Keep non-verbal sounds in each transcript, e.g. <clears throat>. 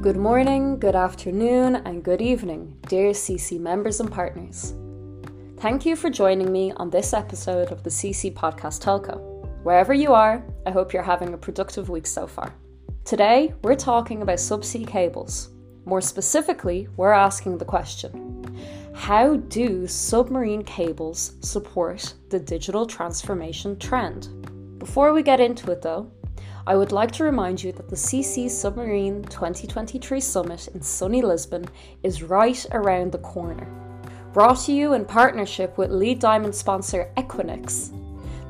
Good morning, good afternoon, and good evening, dear CC members and partners. Thank you for joining me on this episode of the CC Podcast Telco. Wherever you are, I hope you're having a productive week so far. Today, we're talking about subsea cables. More specifically, we're asking the question How do submarine cables support the digital transformation trend? Before we get into it though, I would like to remind you that the CC Submarine 2023 Summit in sunny Lisbon is right around the corner. Brought to you in partnership with lead diamond sponsor Equinix.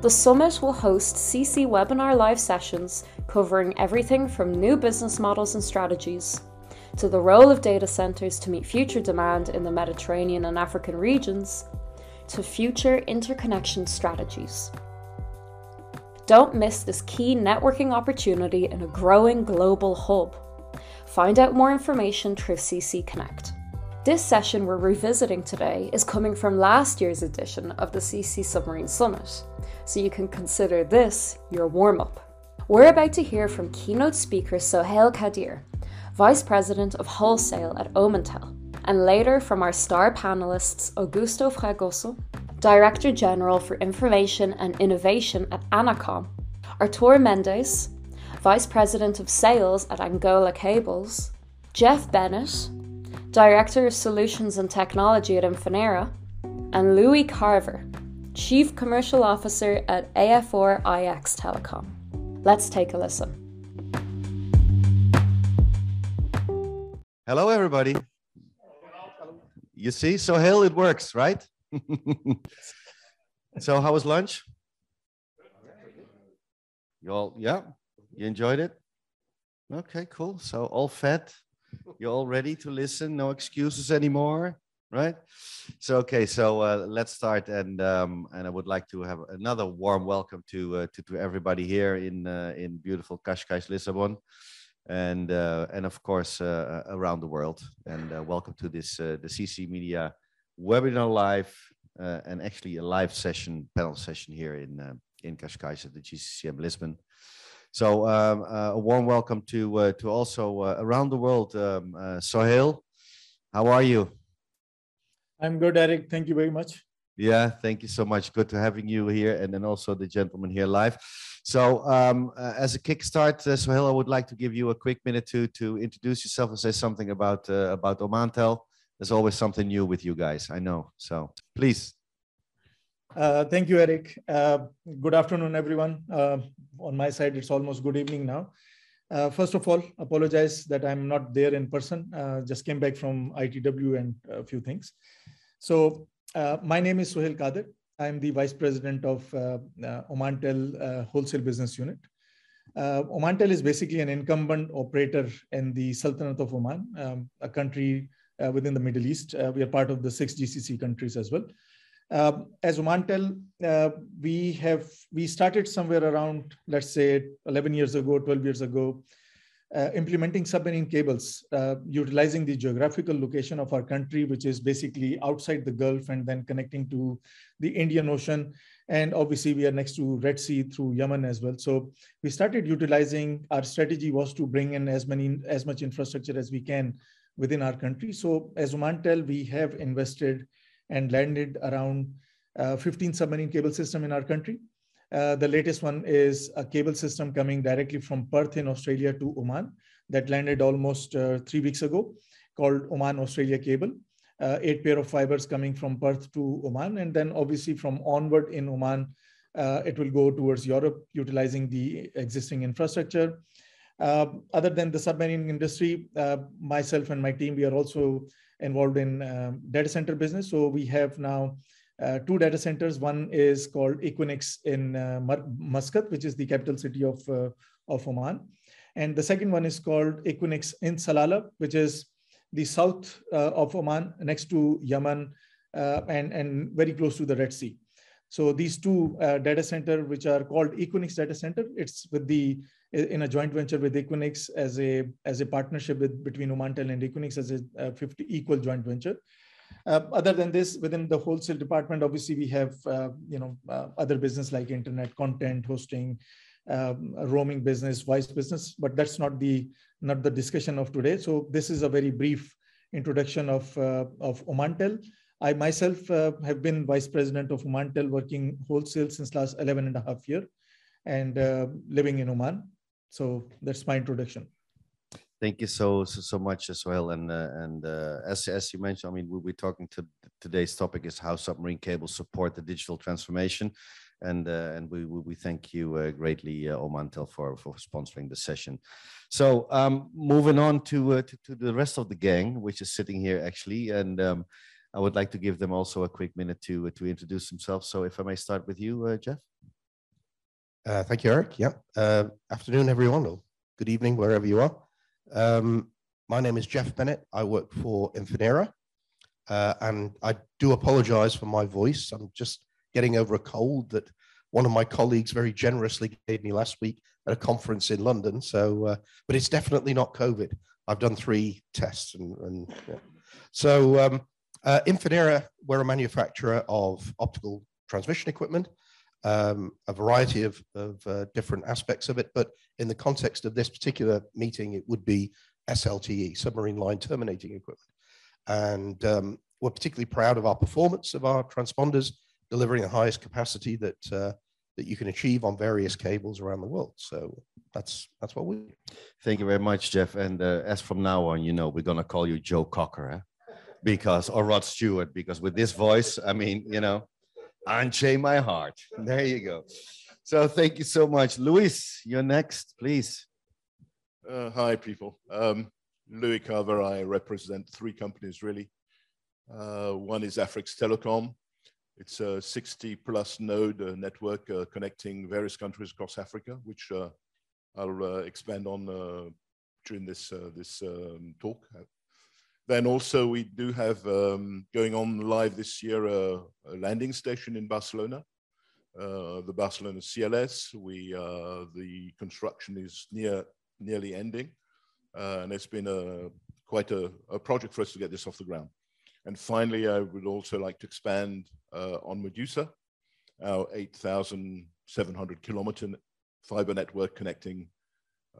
The summit will host CC webinar live sessions covering everything from new business models and strategies to the role of data centers to meet future demand in the Mediterranean and African regions to future interconnection strategies. Don't miss this key networking opportunity in a growing global hub. Find out more information through CC Connect. This session we're revisiting today is coming from last year's edition of the CC Submarine Summit, so you can consider this your warm up. We're about to hear from keynote speaker Sohail Kadir, Vice President of Wholesale at Omantel, and later from our star panelists Augusto Fragoso, Director General for Information and Innovation at Anacom, Artur Mendes, Vice President of Sales at Angola Cables, Jeff Bennett, Director of Solutions and Technology at Infinera, and Louis Carver, Chief Commercial Officer at AFR-IX Telecom. Let's take a listen. Hello, everybody. You see, Sohail, it works, right? <laughs> so how was lunch? You all, yeah, you enjoyed it? Okay, cool. So all fed, you're all ready to listen, no excuses anymore, right? So okay, so uh, let's start, and um, and I would like to have another warm welcome to uh, to, to everybody here in uh, in beautiful Cascais, Lisbon, and uh, and of course uh, around the world. And uh, welcome to this the CC Media webinar live uh, and actually a live session, panel session here in uh, in Cascais at the GCCM Lisbon. So um, uh, a warm welcome to uh, to also uh, around the world, um, uh, Sohail. How are you? I'm good, Eric. Thank you very much. Yeah, thank you so much. Good to having you here, and then also the gentleman here live. So, um, uh, as a kickstart, uh, Sohail, I would like to give you a quick minute to to introduce yourself and say something about uh, about Omantel there's always something new with you guys. I know. So please. Uh, thank you, Eric. Uh, good afternoon, everyone. Uh, on my side, it's almost good evening now. Uh, first of all, apologize that I'm not there in person. Uh, just came back from ITW and a few things. So uh, my name is Sohail Kadir. I'm the Vice President of Omantel Wholesale Business Unit. Omantel is basically an incumbent operator in the Sultanate of Oman, um, a country uh, within the Middle East. Uh, we are part of the six GCC countries as well. Um, as Omantel, uh, we have we started somewhere around let's say 11 years ago, 12 years ago, uh, implementing submarine cables, uh, utilizing the geographical location of our country, which is basically outside the Gulf and then connecting to the Indian Ocean. And obviously, we are next to Red Sea through Yemen as well. So we started utilizing. Our strategy was to bring in as many as much infrastructure as we can within our country. So as Omantel, we have invested and landed around uh, 15 submarine cable system in our country. Uh, the latest one is a cable system coming directly from Perth in Australia to Oman that landed almost uh, three weeks ago called Oman Australia Cable. Uh, eight pair of fibers coming from Perth to Oman. And then obviously from onward in Oman, uh, it will go towards Europe utilizing the existing infrastructure. Uh, other than the submarine industry, uh, myself and my team, we are also involved in um, data center business. So we have now uh, two data centers. One is called Equinix in uh, Muscat, which is the capital city of, uh, of Oman. And the second one is called Equinix in Salalah, which is the south uh, of Oman, next to Yemen, and, and very close to the Red Sea. So these two data center, which are called Equinix data center, it's with the in a joint venture with Equinix as a as a partnership with between Omantel and Equinix as a, a 50 equal joint venture. Uh, other than this, within the wholesale department, obviously we have uh, you know uh, other business like internet content hosting, um, roaming business, voice business, but that's not the not the discussion of today. So this is a very brief introduction of uh, of Omantel. I myself uh, have been vice president of Omantel, working wholesale since last 11 and a half year, and uh, living in Oman. So that's my introduction. Thank you so so, so much as well. And uh, and uh, as as you mentioned, I mean, we'll be talking to today's topic is how submarine cables support the digital transformation and uh, and we we thank you uh, greatly, uh, Omantel, for for sponsoring the session. So um, moving on to, uh, to, to the rest of the gang, which is sitting here actually, and um, I would like to give them also a quick minute to uh, to introduce themselves. So if I may start with you, uh, thank you, Eric. Yeah. afternoon, everyone, or good evening, wherever you are. Um, my name is Jeff Bennett. I work for Infinera. and I do apologize for my voice. I'm just getting over a cold that one of my colleagues very generously gave me last week at a conference in London. So, uh, but it's definitely not COVID. I've done three tests, and, and yeah. so um, uh, Infinera, we're a manufacturer of optical transmission equipment, um, a variety of, of uh, different aspects of it. But in the context of this particular meeting, it would be SLTE, submarine line terminating equipment. And um, we're particularly proud of our performance of our transponders delivering the highest capacity that uh, that you can achieve on various cables around the world. So that's that's what we. Do. Thank you very much, Jeff. And uh, as from now on, you know, we're gonna call you Joe Cocker, eh? because or Rod Stewart, because with this voice, I mean, you know, unchain my heart. <laughs> There you go. So thank you so much, Luis. You're next, please. Uh, hi, people. Um, Louis Carver. I represent three companies really. Uh, one is AFR-IX Telecom, it's a 60 plus node uh, network uh, connecting various countries across Africa, which uh, I'll expand on during this, this um, talk. Then also we do have um, going on live this year a, a landing station in Barcelona, uh, the Barcelona CLS. We uh, the construction is near nearly ending, uh, and it's been a quite a, a, project for us to get this off the ground. And finally, I would also like to expand uh, on Medusa, our 8,700 kilometer fiber network connecting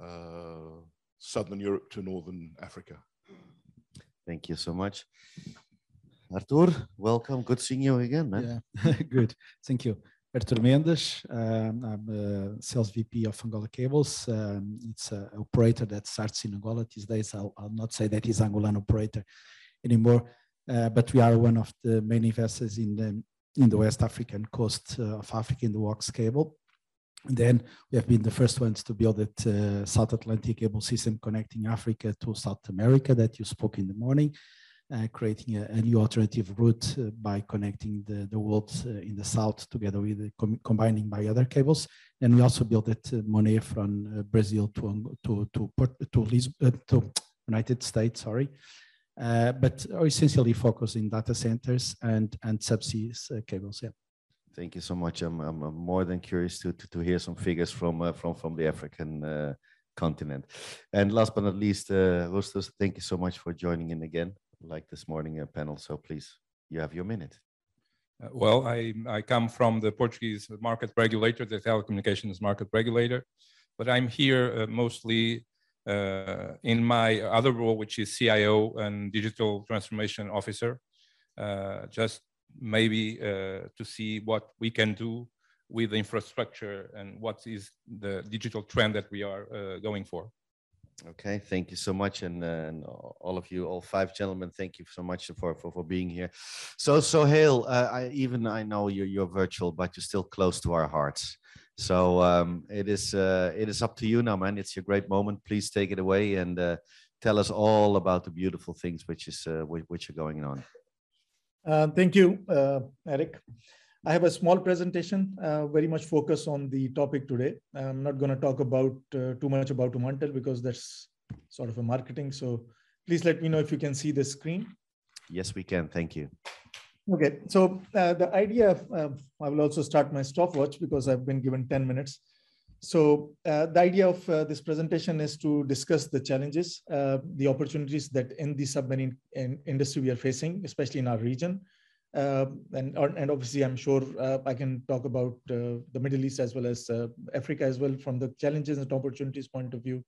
uh, Southern Europe to Northern Africa. Thank you so much. Artur, welcome. Good seeing you again, man. Yeah, <laughs> good. Thank you. Artur Mendes. Um, I'm a sales VP of Angola Cables. Um, it's an operator that starts in Angola these days. I'll, I'll not say that he's Angolan operator anymore. Uh, but we are one of the main investors in the in the West African coast uh, of Africa in the WACS cable. And then we have been the first ones to build it uh, South Atlantic cable system connecting Africa to South America that you spoke in the morning, uh, creating a, a, new alternative route uh, by connecting the, the world uh, in the south together with com combining by other cables. And we also built it uh, Monet from Brazil to to to to, Lisbon, to United States, sorry, uh, but are essentially focused in data centers and and subsea uh, cables. Yeah. Thank you so much. I'm, I'm, more than curious to, to, to hear some figures from uh, from from the African uh, continent. And last but not least, uh, Rustos, thank you so much for joining in again, like this morning uh, panel. So please, you have your minute. Uh, well, I, I come from the Portuguese market regulator, the telecommunications market regulator, but I'm here uh, mostly uh, in my other role, which is CIO and Digital Transformation Officer, uh, just maybe uh, to see what we can do with the infrastructure and what is the digital trend that we are uh, going for. Okay, thank you so much, and, uh, and, all of you, all five gentlemen, thank you so much for for, for being here. So, Sohail, uh, I even I know you're you're virtual, but you're still close to our hearts. So um, it is uh, it is up to you now, man. It's your great moment. Please take it away and uh, tell us all about the beautiful things which is which are going on. Uh, thank you, uh, Eric. I have a small presentation, uh, very much focused on the topic today. I'm not going to talk about too much about Omantel because that's sort of a marketing. So please let me know if you can see the screen. Yes, we can. Thank you. Okay, so uh, the idea, uh, I will also start my stopwatch because I've been given 10 minutes. So uh, the idea of uh, this presentation is to discuss the challenges, uh, the opportunities that in the submarine in industry we are facing, especially in our region, Uh, and, and obviously, I'm sure uh, I can talk about uh, the Middle East as well as Africa as well from the challenges and opportunities point of view.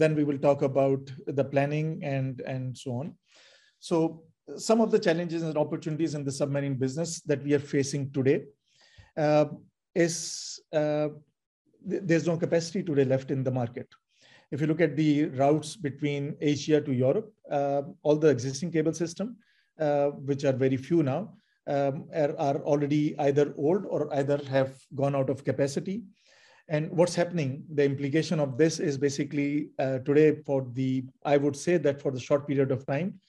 Then we will talk about the planning and, and so on. So some of the challenges and opportunities in the submarine business that we are facing today is th there's no capacity today left in the market. If you look at the routes between Asia to Europe, all the existing cable system uh, which are very few now, um, are, are, already either old or either have gone out of capacity. And what's happening, the implication of this is basically uh, today for the, I would say that for the short period of time,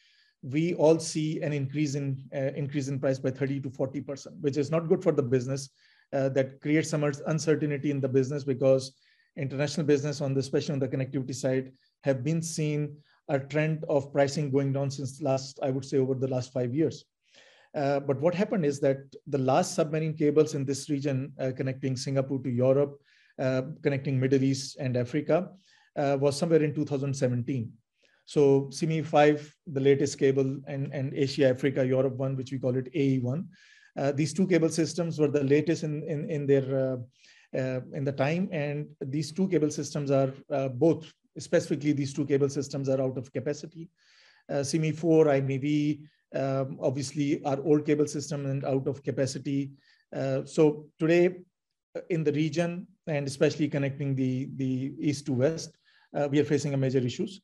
we all see an increase in uh, increase in price by 30 to 40 percent, which is not good for the business. Uh, that creates some uncertainty in the business because international business on the especially on the connectivity side have been seen a trend of pricing going down since last, I would say, over the last five years. Uh, but what happened is that the last submarine cables in this region uh, connecting Singapore to Europe, uh, connecting Middle East and Africa, uh, was somewhere in 2017. So CME 5, the latest cable, and, and Asia, Africa, Europe one, which we call it AE1. Uh, these two cable systems were the latest in, in, in their uh, in the time, and these two cable systems are both specifically these two cable systems are out of capacity. Uh, CME 4, IMEWE, um, obviously our old cable system and out of capacity. Uh, so today uh, in the region and especially connecting the, the east to west, uh, we are facing a major issues.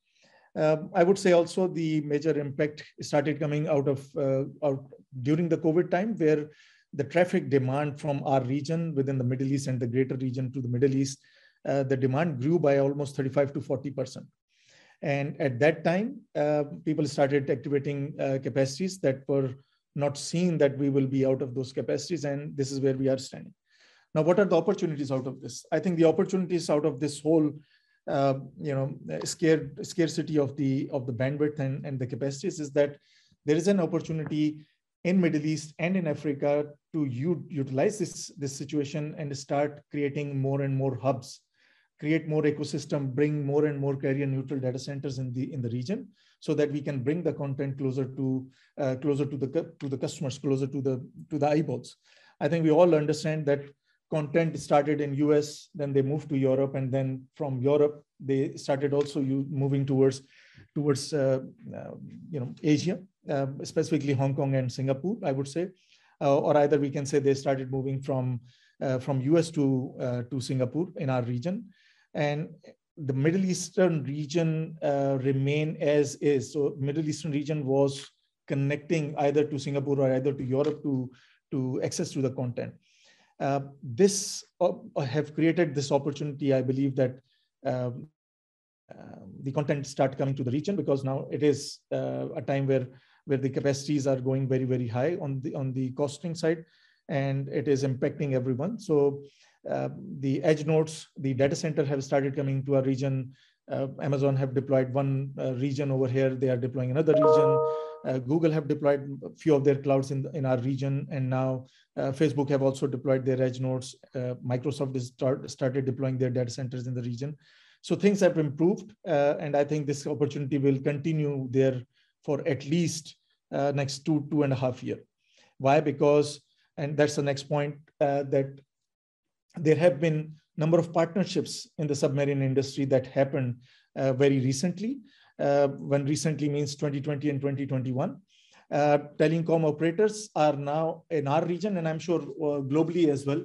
Um, I would say also the major impact started coming out of uh, out during the COVID time where the traffic demand from our region within the Middle East and the greater region to the Middle East uh, the demand grew by almost 35 to 40%. And at that time, uh, people started activating uh, capacities that were not seen that we will be out of those capacities. And this is where we are standing. Now, what are the opportunities out of this? I think the opportunities out of this whole uh, you know scarcity of the of the bandwidth and, and the capacities is that there is an opportunity in middle east and in africa to utilize this this situation and start creating more and more hubs create more ecosystem, bring more and more carrier neutral data centers in the in the region, so that we can bring the content closer to uh, closer to the to the customers, closer to the to the eyeballs. I think we all understand that content started in US, then they moved to Europe, and then from Europe they started also moving towards towards uh, uh, you know Asia, uh, specifically Hong Kong and Singapore. I would say, uh, or either we can say they started moving from uh, from US to to Singapore in our region and the Middle Eastern region uh, remain as is. So Middle Eastern region was connecting either to Singapore or either to Europe to, to access to the content. Uh, this uh, have created this opportunity, I believe that um, uh, the content start coming to the region because now it is uh, a time where where the capacities are going very very high on the on the costing side and it is impacting everyone so uh, the edge nodes, the data center have started coming to our region. Uh, Amazon have deployed one region over here. They are deploying another region. Uh, Google have deployed a few of their clouds in, in our region. And now uh, Facebook have also deployed their edge nodes. Microsoft has start, started deploying their data centers in the region. So things have improved. and I think this opportunity will continue there for at least next two, two and a half year. Why? Because, and that's the next point, that there have been number of partnerships in the submarine industry that happened uh, very recently. Uh, when recently means 2020 and 2021. Uh, telecom operators are now in our region, and I'm sure uh, globally as well,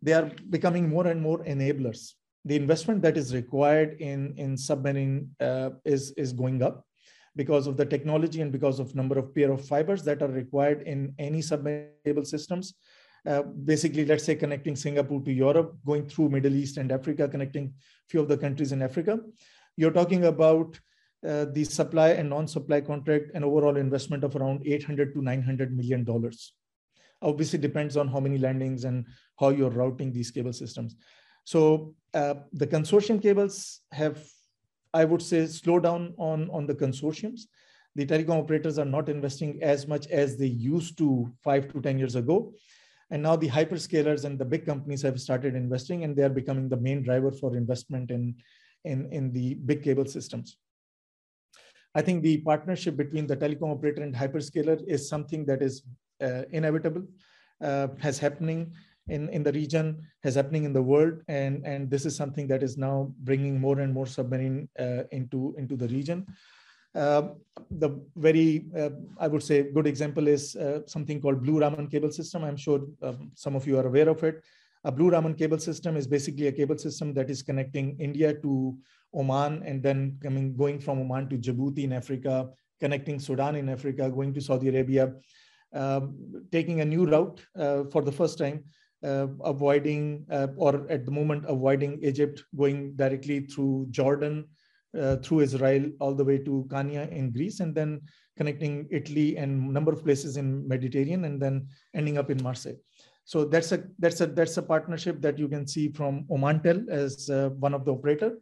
they are becoming more and more enablers. The investment that is required in, in submarine is, is going up because of the technology and because of number of pair of fibers that are required in any submarine systems uh, basically, let's say connecting Singapore to Europe, going through Middle East and Africa, connecting few of the countries in Africa. You're talking about uh, the supply and non-supply contract an overall investment of around 800 to 900 million dollars. Obviously, depends on how many landings and how you're routing these cable systems. So uh, the consortium cables have, I would say, slowed down on, on the consortiums. The telecom operators are not investing as much as they used to five to 10 years ago. And now the hyperscalers and the big companies have started investing and they are becoming the main driver for investment in, in, in the big cable systems. I think the partnership between the telecom operator and hyperscaler is something that is uh, inevitable, uh, has happening in, in the region, has happening in the world, and, and this is something that is now bringing more and more submarine uh, into, into the region. Uh, the very, uh, I would say, good example is uh, something called Blue Raman cable system. I'm sure um, some of you are aware of it. A Blue Raman cable system is basically a cable system that is connecting India to Oman and then coming going from Oman to Djibouti in Africa, connecting Sudan in Africa, going to Saudi Arabia, um, taking a new route uh, for the first time, uh, avoiding uh, or at the moment avoiding Egypt, going directly through Jordan, uh, through Israel, all the way to Chania in Greece, and then connecting Italy and number of places in Mediterranean, and then ending up in Marseille. So that's a that's a that's a partnership that you can see from Omantel as uh, one of the operator,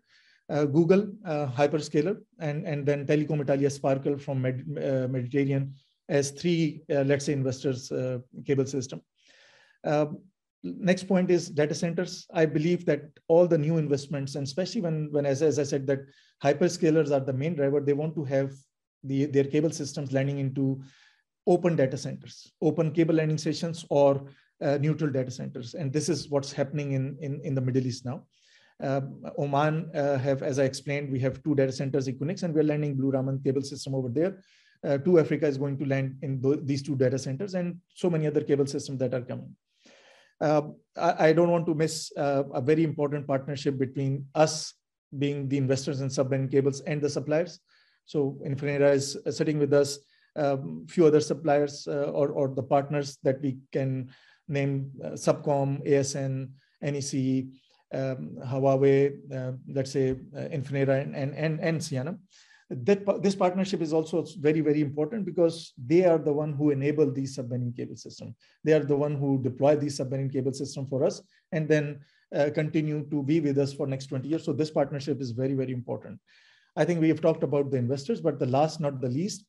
Google uh, hyperscaler, and and then Telecom Italia Sparkle from Med, uh, Mediterranean as three uh, let's say investors cable system. next point is data centers. I believe that all the new investments, and especially when when as, as I said that hyperscalers are the main driver, they want to have the their cable systems landing into open data centers, open cable landing stations, or uh, neutral data centers. And this is what's happening in, in, in the Middle East now. Uh, Oman uh, have, as I explained, we have two data centers, Equinix, and we're landing Blue Raman cable system over there. Uh, Africa is going to land in th these two data centers and so many other cable systems that are coming. Uh, I, I, don't want to miss uh, a very important partnership between us being the investors in submarine cables and the suppliers. So Infinera is sitting with us, a um, few other suppliers or, or the partners that we can name uh, Subcom, ASN, NEC, um, Huawei, uh, let's say uh, Infinera and, and, and, and Ciena. That, this partnership is also very, very important because they are the one who enable these submarine cable system. They are the one who deploy these submarine cable system for us and then uh, continue to be with us for next 20 years. So this partnership is very, very important. I think we have talked about the investors, but the last, not the least,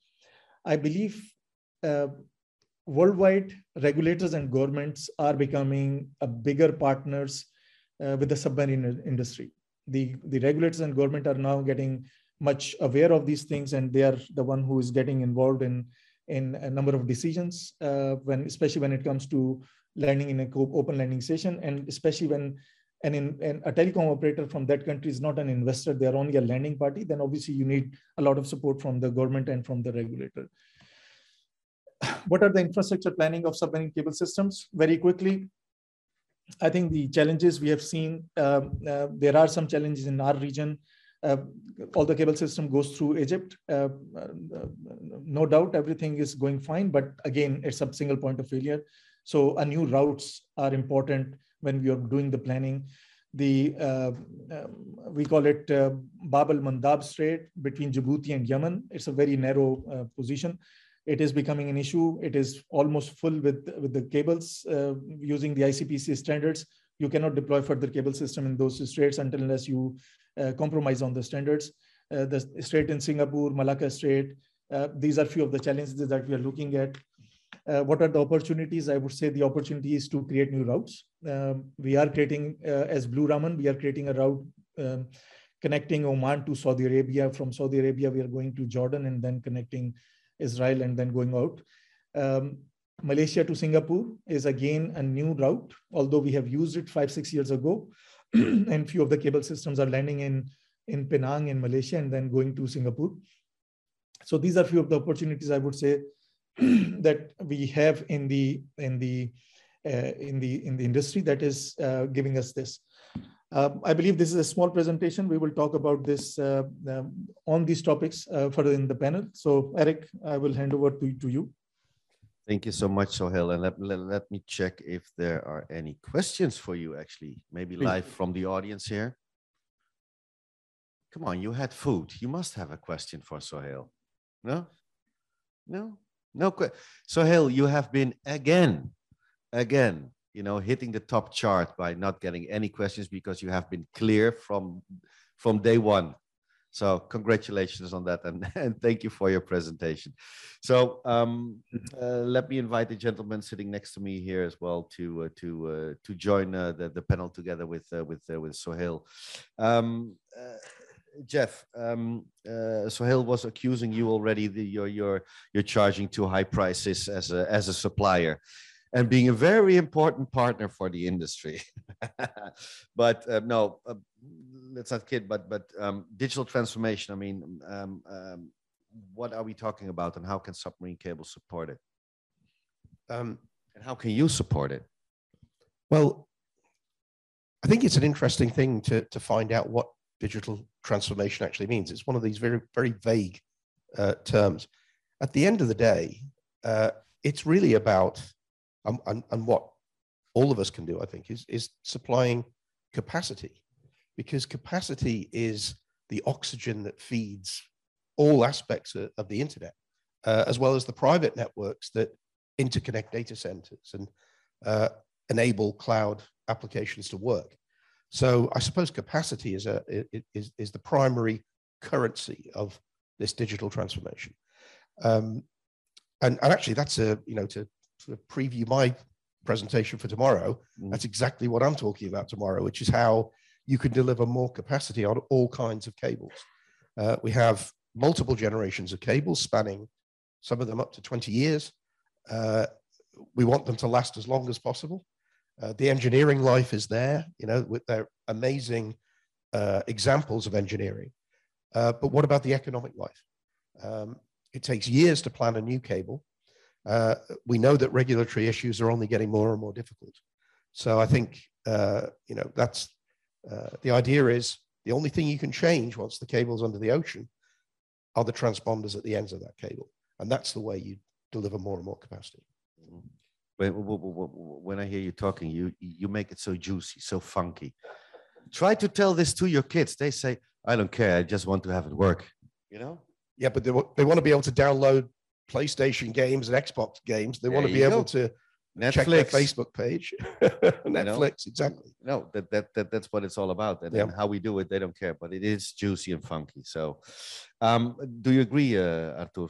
I believe uh, worldwide regulators and governments are becoming a bigger partners with the submarine industry. The, the regulators and government are now getting much aware of these things and they are the one who is getting involved in, in a number of decisions, uh, when, especially when it comes to landing in an open landing station and especially when and in, and a telecom operator from that country is not an investor, they're only a landing party, then obviously you need a lot of support from the government and from the regulator <sighs> what are the infrastructure planning of submarine cable systems? Very quickly, I think the challenges we have seen, uh, uh, there are some challenges in our region. Uh, all the cable system goes through Egypt. Uh, uh, no doubt everything is going fine, but again, it's a single point of failure. So a new routes are important when we are doing the planning. The uh, um, we call it Bab el Mandeb Strait between Djibouti and Yemen. It's a very narrow position it is becoming an issue. It is almost full with, with the cables uh, using the ICPC standards. You cannot deploy further cable system in those straits until unless you uh, compromise on the standards. Uh, the strait in Singapore, Malacca Strait, uh, these are few of the challenges that we are looking at. Uh, what are the opportunities? I would say the opportunity is to create new routes. Um, we are creating, uh, as Blue Raman, we are creating a route um, connecting Oman to Saudi Arabia. From Saudi Arabia, we are going to Jordan and then connecting Israel and then going out. Um, Malaysia to Singapore is again a new route, although we have used it five, six years ago. <clears throat> and few of the cable systems are landing in, in Penang in Malaysia and then going to Singapore. So these are few of the opportunities I would say <clears throat> that we have in the in the uh, in the in the industry that is uh, giving us this. Uh, I believe this is a small presentation. We will talk about this uh, um, on these topics uh, further in the panel. So Eric, I will hand over to, to you. Thank you so much, Sohail. And let, let, let me check if there are any questions for you, actually, maybe Please. live from the audience here. Come on, you had food. You must have a question for Sohail. No? No? No. Sohail, you have been again, again you know hitting the top chart by not getting any questions because you have been clear from from day one. So congratulations on that and, <laughs> and thank you for your presentation. So um, uh, let me invite the gentleman sitting next to me here as well to uh, to uh, to join uh, the, the panel together with uh, with uh, with sohail. Um, Jeff, um, uh, Sohail was accusing you already that you're, you're, you're charging too high prices as a, as a supplier and being a very important partner for the industry. <laughs> but uh, no, uh, let's not kid, but, but um, digital transformation, I mean, um, um, what are we talking about and how can submarine cable support it? Um, and how can you support it? Well, I think it's an interesting thing to, to find out what digital transformation actually means. It's one of these very, very vague uh, terms. At the end of the day, uh, it's really about, um, and, and what all of us can do, I think, is, is supplying capacity, because capacity is the oxygen that feeds all aspects of, of the internet, uh, as well as the private networks that interconnect data centers and uh, enable cloud applications to work. So I suppose capacity is, a, is, is the primary currency of this digital transformation. Um, and, and actually that's a, you know, to sort of preview my presentation for tomorrow, mm. that's exactly what I'm talking about tomorrow, which is how you can deliver more capacity on all kinds of cables. Uh, we have multiple generations of cables spanning some of them up to 20 years. Uh, we want them to last as long as possible. Uh, the engineering life is there, you know, with their amazing uh, examples of engineering. Uh, but what about the economic life? Um, it takes years to plan a new cable. Uh, we know that regulatory issues are only getting more and more difficult. So I think, uh, you know, that's uh, the idea is the only thing you can change once the cable's under the ocean are the transponders at the ends of that cable. And that's the way you deliver more and more capacity. When, when I hear you talking, you you make it so juicy, so funky. Try to tell this to your kids. They say, "I don't care. I just want to have it work." You know? Yeah, but they, they want to be able to download PlayStation games and Xbox games. They there want to be able to Netflix. check their Facebook page. <laughs> Netflix, exactly. No, that, that that that's what it's all about. And, yeah. and, how we do it, they don't care. But it is juicy and funky. So, um, do you agree, uh, Artur?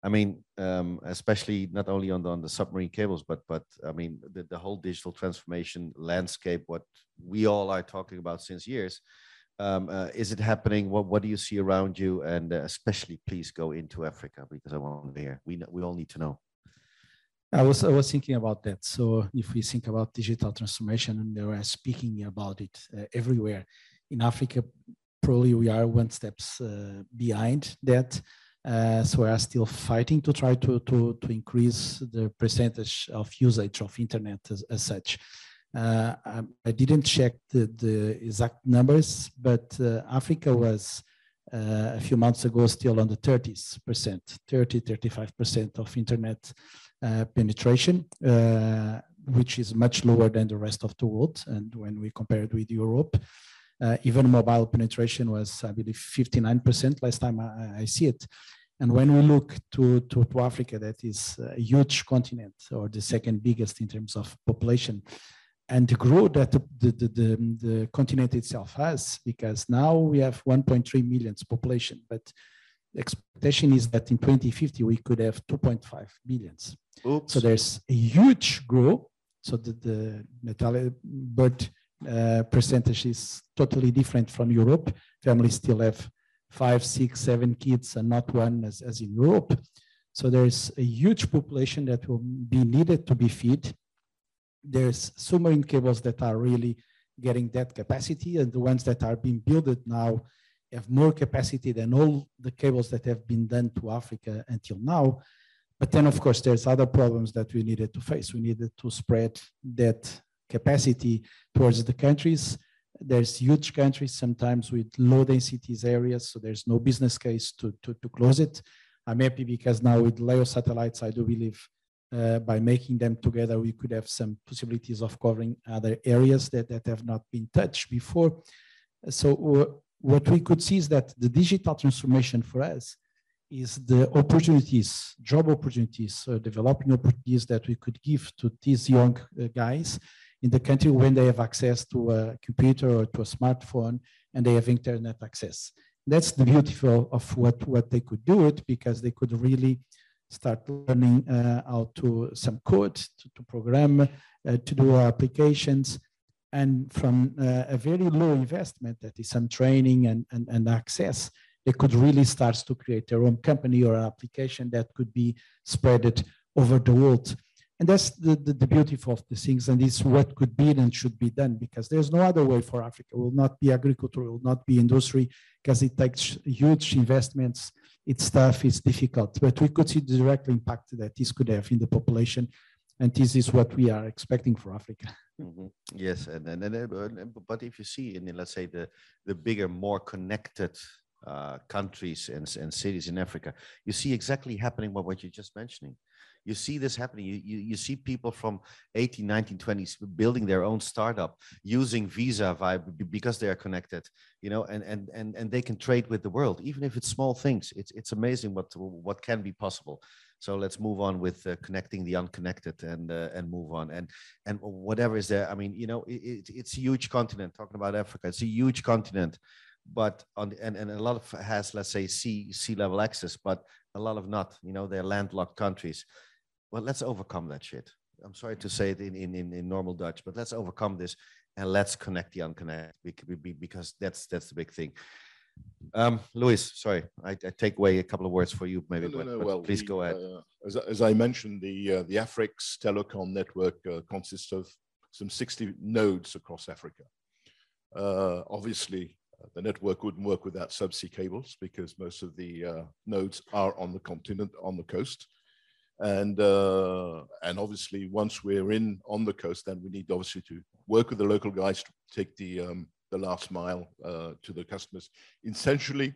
I mean, um, especially not only on the, on the submarine cables, but but I mean the, the whole digital transformation landscape. What we all are talking about since years. Um, uh, is it happening? What What do you see around you? And uh, especially, please go into Africa because I want to hear. We know, we all need to know. I was I was thinking about that. So if we think about digital transformation, and they are speaking about it uh, everywhere in Africa, probably we are one steps uh, behind that. Uh, so we are still fighting to try to, to, to increase the percentage of usage of internet as, as such. Uh, I, I, didn't check the, the exact numbers, but uh, Africa was uh, a few months ago still on the 30s percent, 30, 35% of internet uh, penetration, uh, which is much lower than the rest of the world. And when we compare it with Europe, uh, even mobile penetration was, I believe, 59% last time I, I, see it. And when we look to, to, to, Africa, that is a huge continent or the second biggest in terms of population, and the growth that the, the, the, the continent itself has, because now we have 1.3 million population, but the expectation is that in 2050 we could have 2.5 billions. Oops. So there's a huge growth. So the, the natality birth uh, percentage is totally different from Europe. Families still have five, six, seven kids and not one as, as in Europe. So there's a huge population that will be needed to be fed. There's submarine cables that are really getting that capacity and the ones that are being built now have more capacity than all the cables that have been done to Africa until now. But then, of course, there's other problems that we needed to face. We needed to spread that capacity towards the countries. There's huge countries sometimes with low densities areas, so there's no business case to, to, to close it. I'm happy because now with LEO satellites, I do believe uh, by making them together, we could have some possibilities of covering other areas that, that have not been touched before. So uh, what we could see is that the digital transformation for us is the opportunities, job opportunities, uh, developing opportunities that we could give to these young uh, guys in the country when they have access to a computer or to a smartphone and they have internet access. That's the beautiful of what, what they could do it because they could really start learning uh, how to some code, to, to program, uh, to do applications. And from uh, a very low investment, that is some training and, and, and access, they could really start to create their own company or application that could be spread over the world. And that's the, the, the, beauty of the things, and it's what could be and should be done because there's no other way for Africa. It will not be agriculture, it will not be industry, because it takes huge investments. It's tough, it's difficult, but we could see the direct impact that this could have in the population, and this is what we are expecting for Africa. Mm-hmm. Yes, and, and, and but if you see in let's say the the bigger, more connected uh, countries and, and cities in Africa, you see exactly happening what, what you're just mentioning. You see this happening. You, you, you see people from 18, 19, 20s building their own startup using Visa Vibe because they are connected, you know, and, and, and, and they can trade with the world, even if it's small things. It's, it's amazing what, what can be possible. So let's move on with uh, connecting the unconnected and uh, and move on and and whatever is there. I mean, you know, it, it's a huge continent. Talking about Africa, it's a huge continent, but on and, and a lot of has let's say sea sea level access, but a lot of not. You know, they're landlocked countries well, let's overcome that shit. I'm sorry to say it in, in, in, in normal Dutch, but let's overcome this and let's connect the unconnected because that's that's the big thing. Um, Luis, sorry, I, I, take away a couple of words for you, maybe. No, no, no. But well, please go ahead. Uh, as, as, I mentioned, the uh, the AFR-IX Telecom network uh, consists of some 60 nodes across Africa. Uh, obviously, uh, the network wouldn't work without subsea cables because most of the uh, nodes are on the continent, on the coast and uh, and obviously once we're in on the coast, then we need obviously to work with the local guys to take the um, the last mile uh, to the customers. Essentially,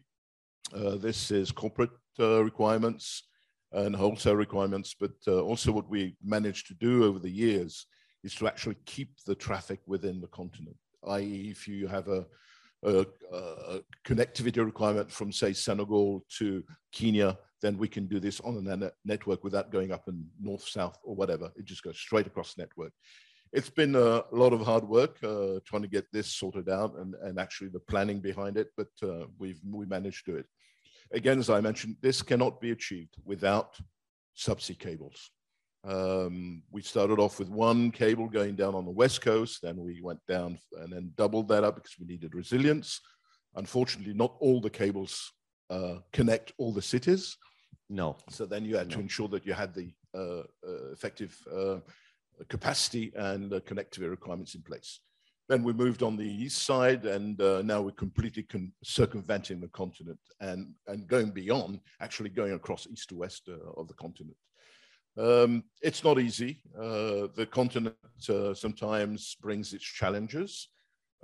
uh, this is corporate uh, requirements and wholesale requirements, but uh, also what we managed to do over the years is to actually keep the traffic within the continent. I.e., if you have a a, a, connectivity requirement from, say, Senegal to Kenya, then we can do this on a network without going up and north, south, or whatever. It just goes straight across the network. It's been a lot of hard work uh, trying to get this sorted out and, and actually the planning behind it, but uh, we've we managed to do it. Again, as I mentioned, this cannot be achieved without subsea cables. Um, we started off with one cable going down on the west coast, then we went down and then doubled that up because we needed resilience. Unfortunately, not all the cables uh, connect all the cities. No. So then you had no. to ensure that you had the uh, uh, effective uh, capacity and connectivity requirements in place. Then we moved on the east side, and uh, now we're completely circumventing the continent and, and going beyond, actually going across east to west uh, of the continent. Um, it's not easy. Uh, the continent sometimes brings its challenges.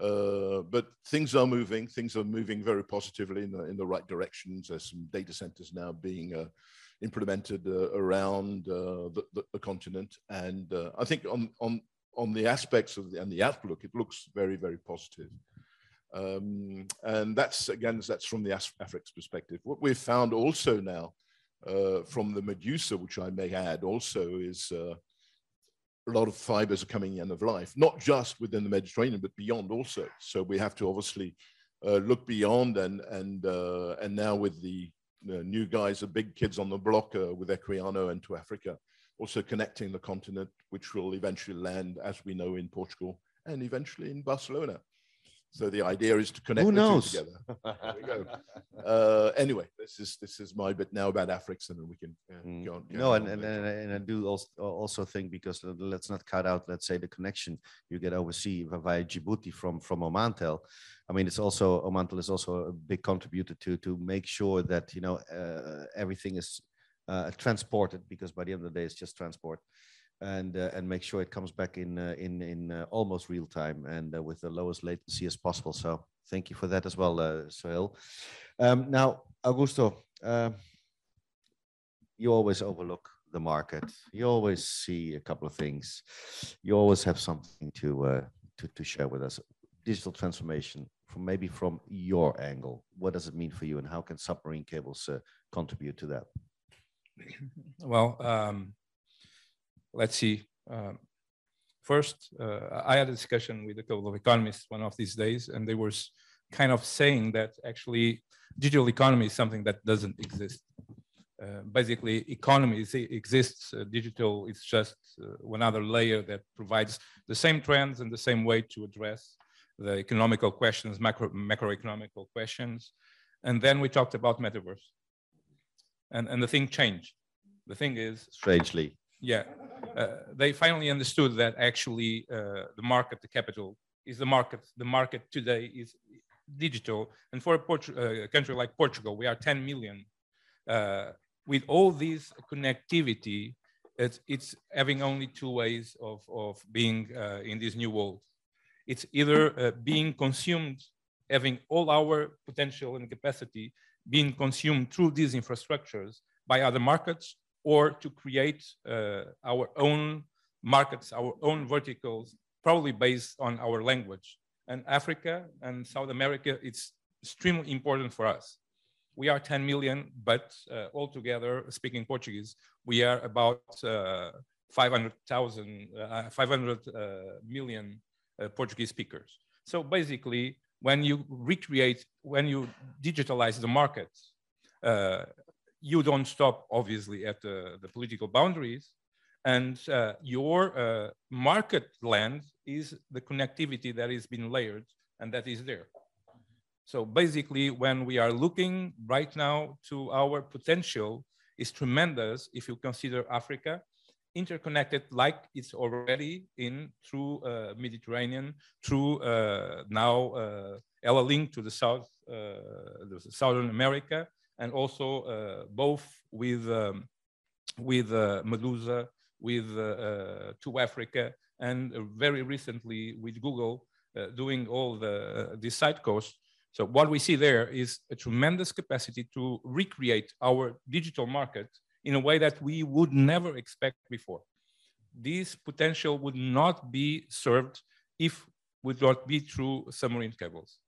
Uh, but things are moving. Things are moving very positively in the, in the right directions. There's some data centers now being uh, implemented uh, around uh, the, the, the, continent, and uh, I think on on on the aspects of the, and the outlook, it looks very very positive. Um, and that's again, that's from the AFR-IX perspective. What we've found also now from the Medusa, which I may add, also is a lot of fibers are coming end of life, not just within the Mediterranean, but beyond also. So we have to obviously uh, look beyond and and uh, and now with the new guys, the big kids on the block uh, with Equiano and 2Africa, also connecting the continent, which will eventually land, as we know, in Portugal and eventually in Barcelona. So the idea is to connect Who the knows? two together. <laughs> there we go. Uh, anyway, this is this is my bit now about Africa, and then we can uh, mm. go on. Go no, on and, and, and, and I do also also think because let's not cut out, let's say, the connection you get overseas via Djibouti from from Omantel. I mean, it's also Omantel is also a big contributor to to make sure that you know uh, everything is uh, transported because by the end of the day, it's just transport and uh, and make sure it comes back in uh, in in uh, almost real time and uh, with the lowest latency as possible. So thank you for that as well, uh, Sohail. Um, now, Augusto, uh, you always overlook the market. You always see a couple of things. You always have something to uh, to to share with us. Digital transformation from maybe from your angle. What does it mean for you, and how can submarine cables contribute to that? Well. Um let's see. Um, first, uh, I had a discussion with a couple of economists one of these days, and they were kind of saying that actually digital economy is something that doesn't exist. uh, basically economy exists, uh, digital is just uh, one other layer that provides the same trends and the same way to address the economical questions, macro, macroeconomical questions. And then we talked about metaverse. And, and the thing changed. The thing is... Strangely. Yeah. Uh, they finally understood that actually uh, the market, the capital, is the market. The market today is digital. And for a, uh, a country like Portugal, we are 10 million. With all this connectivity, it's, it's having only two ways of, of being uh, in this new world. It's either uh, being consumed, having all our potential and capacity being consumed through these infrastructures by other markets, or to create uh, our own markets, our own verticals, probably based on our language. And Africa and South America, it's extremely important for us we are 10 million, but uh, altogether, speaking Portuguese, we are about uh, 500,000, uh, 500 uh, million uh, Portuguese speakers. So basically, when you recreate, when you digitalize the market, uh, you don't stop, obviously, at the, the political boundaries. And your market land is the connectivity that is being layered and that is there. So basically, when we are looking right now to our potential is tremendous if you consider Africa interconnected like it's already in through uh, Mediterranean, through uh, now uh, EllaLink to the South, uh, the Southern America, and also uh, both with um, with uh, Medusa, with uh, 2Africa, and very recently with Google doing all the the side coast so what we see there is a tremendous capacity to recreate our digital market in a way that we would never expect before. This potential would not be served if would not be through submarine cables,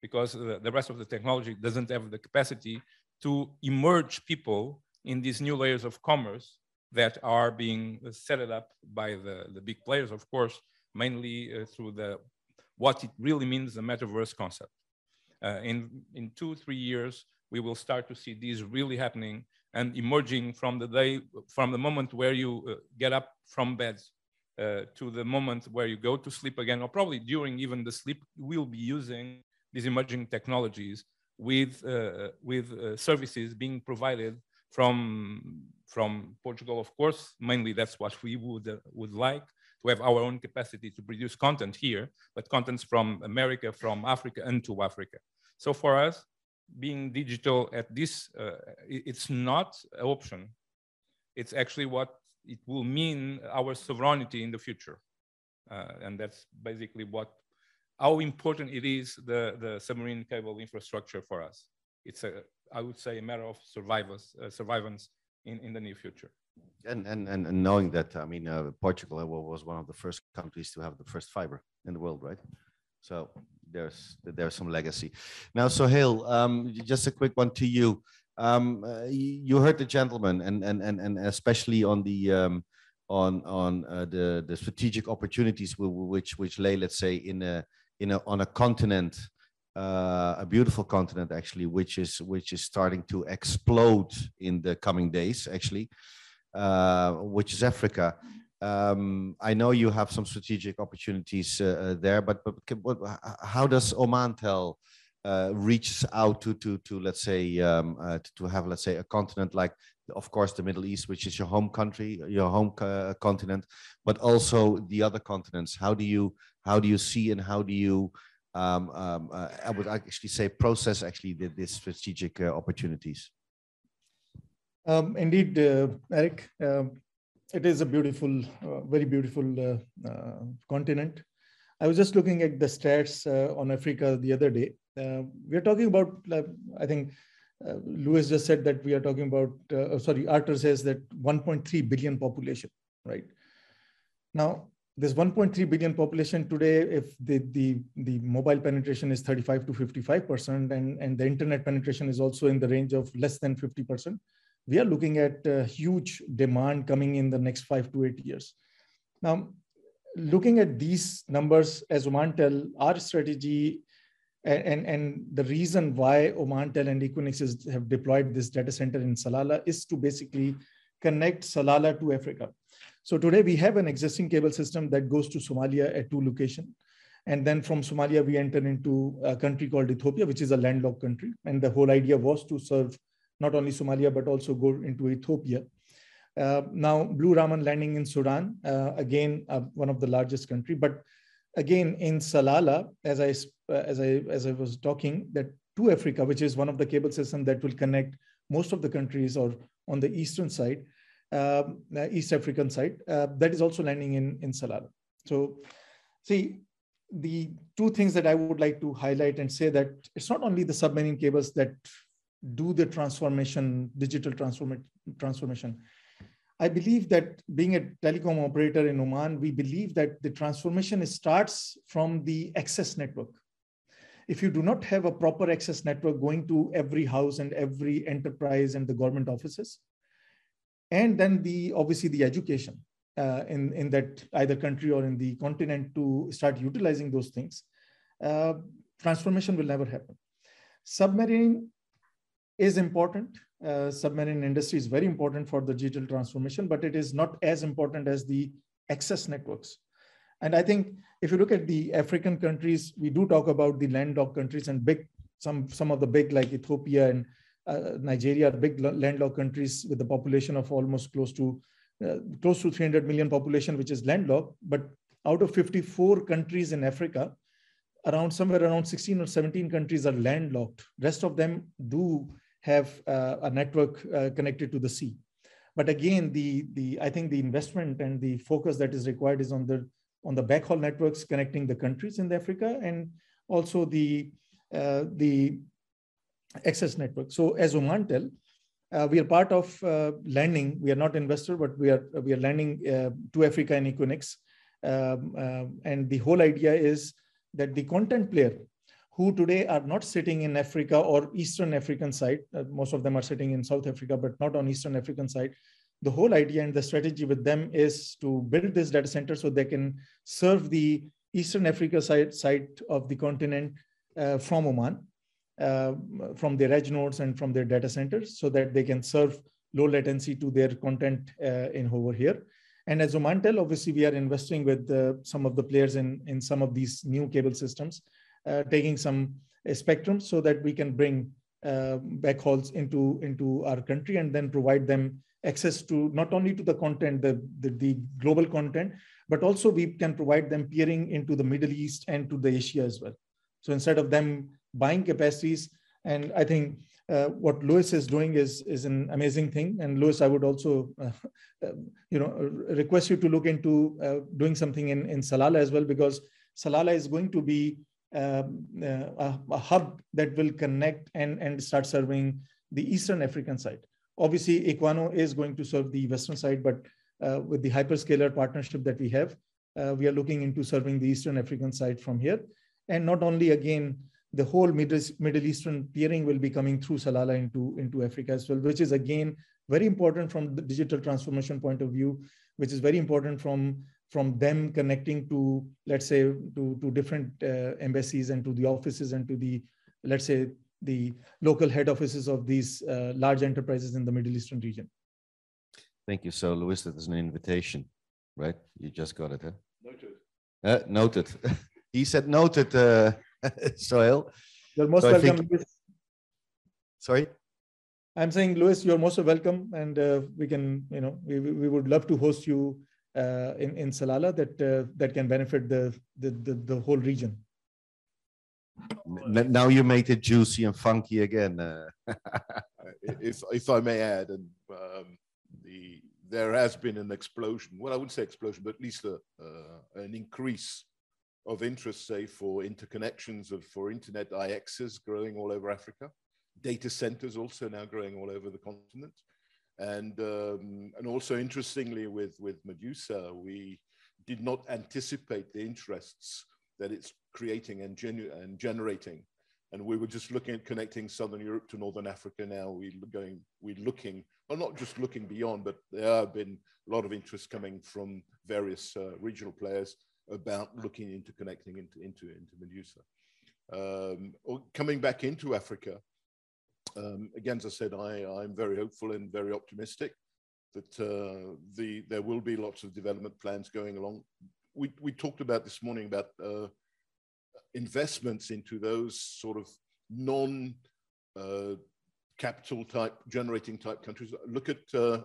because the rest of the technology doesn't have the capacity to emerge people in these new layers of commerce that are being set up by the, the big players, of course, mainly uh, through the what it really means, the metaverse concept. Uh, in, in two, three years, we will start to see these really happening and emerging from the day, from the moment where you uh, get up from bed uh, to the moment where you go to sleep again, or probably during even the sleep, we'll be using these emerging technologies with, uh, with uh, services being provided from, from Portugal, of course. Mainly that's what we would, uh, would like to have our own capacity to produce content here, but contents from America, from Africa, and to Africa. So for us, being digital at this, uh, it's not an option. It's actually what it will mean our sovereignty in the future. Uh, and that's basically what, how important it is, the, the submarine cable infrastructure for us. It's a, I would say, a matter of survivors, uh, survivance in, in the near future. And, and, and knowing that, I mean, uh, Portugal was one of the first countries to have the first fiber in the world, right? So there's there's some legacy. Now, Sohail, um, just a quick one to you. Um, uh, you heard the gentleman, and and and and especially on the um, on on uh, the the strategic opportunities which which lay, let's say, in a on a continent, uh, a beautiful continent actually, which is which is starting to explode in the coming days, actually, uh, which is Africa. Um, I know you have some strategic opportunities uh, uh there, but, but, but how does Omantel uh, reach out to to to let's say um, uh, to, to, have let's say a continent like of course the Middle East, which is your home country, your home uh, continent, but also the other continents. How do you how do you see and how do you um, um, uh, I would actually say process actually the, these strategic opportunities. Um, indeed, Eric. Um, it is a beautiful, uh, very beautiful uh, uh, continent. I was just looking at the stats uh, on Africa the other day. Uh, we are talking about, I think Lewis just said that we are talking about, sorry, Arthur says that 1.3 billion population, right? Now, this 1.3 billion population today, if the, the, the mobile penetration is 35 to 55%, and, and the internet penetration is also in the range of less than 50%, we are looking at huge demand coming in the next five to eight years. Now, looking at these numbers as Omantel, our strategy And, and the reason why Omantel and Equinix is, have deployed this data center in Salalah is to basically connect Salalah to Africa. So today we have an existing cable system that goes to Somalia at two locations. And then from Somalia, we enter into a country called Ethiopia, which is a landlocked country. And the whole idea was to serve not only Somalia, but also go into Ethiopia. Uh, now, Blue Raman landing in Sudan, uh, again, uh, one of the largest country. But again, in Salalah, as I, uh, as, I, as I was talking, that 2Africa, which is one of the cable systems that will connect most of the countries or on the eastern side, East African side, uh, that is also landing in, in Salalah. So see, the two things that I would like to highlight and say that it's not only the submarine cables that do the transformation, digital transform transformation. I believe that being a telecom operator in Oman, we believe that the transformation starts from the access network. If you do not have a proper access network going to every house and every enterprise and the government offices, and then the obviously the education uh, in, in that either country or in the continent to start utilizing those things, uh, transformation will never happen. Submarine is important. Uh, submarine industry is very important for the digital transformation, but it is not as important as the access networks. And I think if you look at the African countries, we do talk about the landlocked countries and big, some, some of the big like Ethiopia and Nigeria are big landlocked countries with a population of almost close to uh, close to 300 million population, which is landlocked. But out of 54 countries in Africa, around somewhere around 16 or 17 countries are landlocked. Rest of them do have uh, a network uh, connected to the sea. But again, the, the I think the investment and the focus that is required is on the on the backhaul networks connecting the countries in Africa and also the uh, the access network. So as Omantel, uh, we are part of uh, landing. We are not investor, but we are we are landing uh, 2Africa and Equinix. Um, uh, and the whole idea is that the content player who today are not sitting in Africa or Eastern African side. Uh, most of them are sitting in South Africa, but not on Eastern African side. The whole idea and the strategy with them is to build this data center so they can serve the Eastern Africa side, side of the continent uh, from Oman, from their edge nodes and from their data centers so that they can serve low latency to their content uh, in over here. And as Omantel, obviously, we are investing with uh, some of the players in, in some of these new cable systems uh, taking some uh, spectrum so that we can bring uh, backhauls into, into our country and then provide them access to not only to the content, the, the, the, global content, but also we can provide them peering into the Middle East and to the Asia as well. So instead of them buying capacities, and I think uh, what Louis is doing is, is an amazing thing. And Louis, I would also, uh, uh, you know, request you to look into doing something in, in Salalah as well, because Salalah is going to be um, uh, a, a, hub that will connect and, and start serving the Eastern African side. Obviously, Equiano is going to serve the Western side, but uh, with the hyperscaler partnership that we have, uh, we are looking into serving the Eastern African side from here. And not only, again, the whole Middle, Middle Eastern peering will be coming through Salalah into, into Africa as well, which is, again, very important from the digital transformation point of view, which is very important from from them connecting to, let's say, to, to different uh, embassies and to the offices and to the, let's say, the local head offices of these uh, large enterprises in the Middle Eastern region. Thank you. So, Louis, that is an invitation, right? You just got it, huh? Noted. Uh, noted. <laughs> he said noted, uh, <laughs> Sohail. You're most so welcome. Think... Sorry? I'm saying, Louis, you're most welcome, and uh, we can, you know, we, we would love to host you uh, in, in Salalah that, uh, that can benefit the, the, the, the, whole region. Now you made it juicy and funky again. Uh. <laughs> if, if I may add, and um, the, there has been an explosion, well, I wouldn't say explosion, but at least a, uh, an increase of interest, say, for interconnections of for internet IXs growing all over Africa. Data centers also now growing all over the continent. And, um, and also interestingly with, with Medusa, we did not anticipate the interests that it's creating and, genu- and generating. And we were just looking at connecting Southern Europe to Northern Africa now. We're going, we're looking, well, not just looking beyond, but there have been a lot of interest coming from various uh, regional players about looking into connecting into, into, into Medusa. Um, coming back into Africa, um, again, as I said, I, I'm very hopeful and very optimistic that uh, the, there will be lots of development plans going along. We, we talked about this morning about uh, investments into those sort of non uh, capital type generating type countries. Look at uh,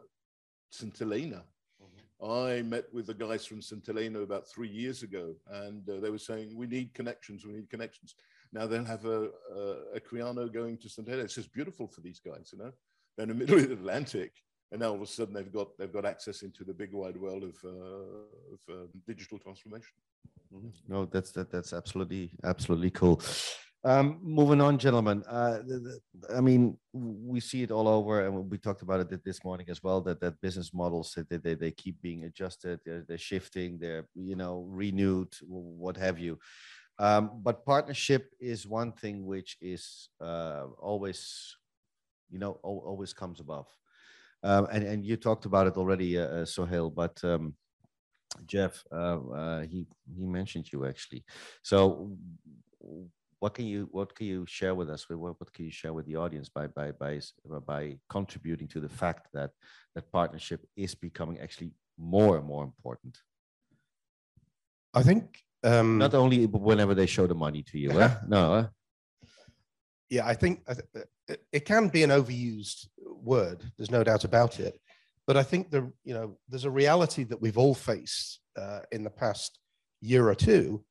St. Helena. I met with the guys from St. Helena about three years ago, and uh, they were saying, We need connections, we need connections. Now they'll have a, a, Equiano going to St. Helena. It's just beautiful for these guys, you know? They're in the <laughs> middle of the Atlantic, and now all of a sudden they've got, they've got access into the big wide world of, uh, of uh, digital transformation. Mm-hmm. No, that's that, that's absolutely absolutely cool. Um, moving on, gentlemen. Uh, I mean, we see it all over, and we talked about it this morning as well. That that business models they they, they keep being adjusted, they're, they're shifting, they're you know renewed, what have you. Um, but partnership is one thing which is uh, always, you know, always comes above. Um, and and you talked about it already, uh, uh Sohail, but um, Jeff, uh, uh, he he mentioned you actually. So what can you what can you share with us? What, what can you share with the audience by by by by contributing to the fact that that partnership is becoming actually more and more important? I think um, not only whenever they show the money to you, eh? <laughs> no. Eh? Yeah, I think it can be an overused word. There's no doubt about it. But I think the you know there's a reality that we've all faced uh, in the past year or two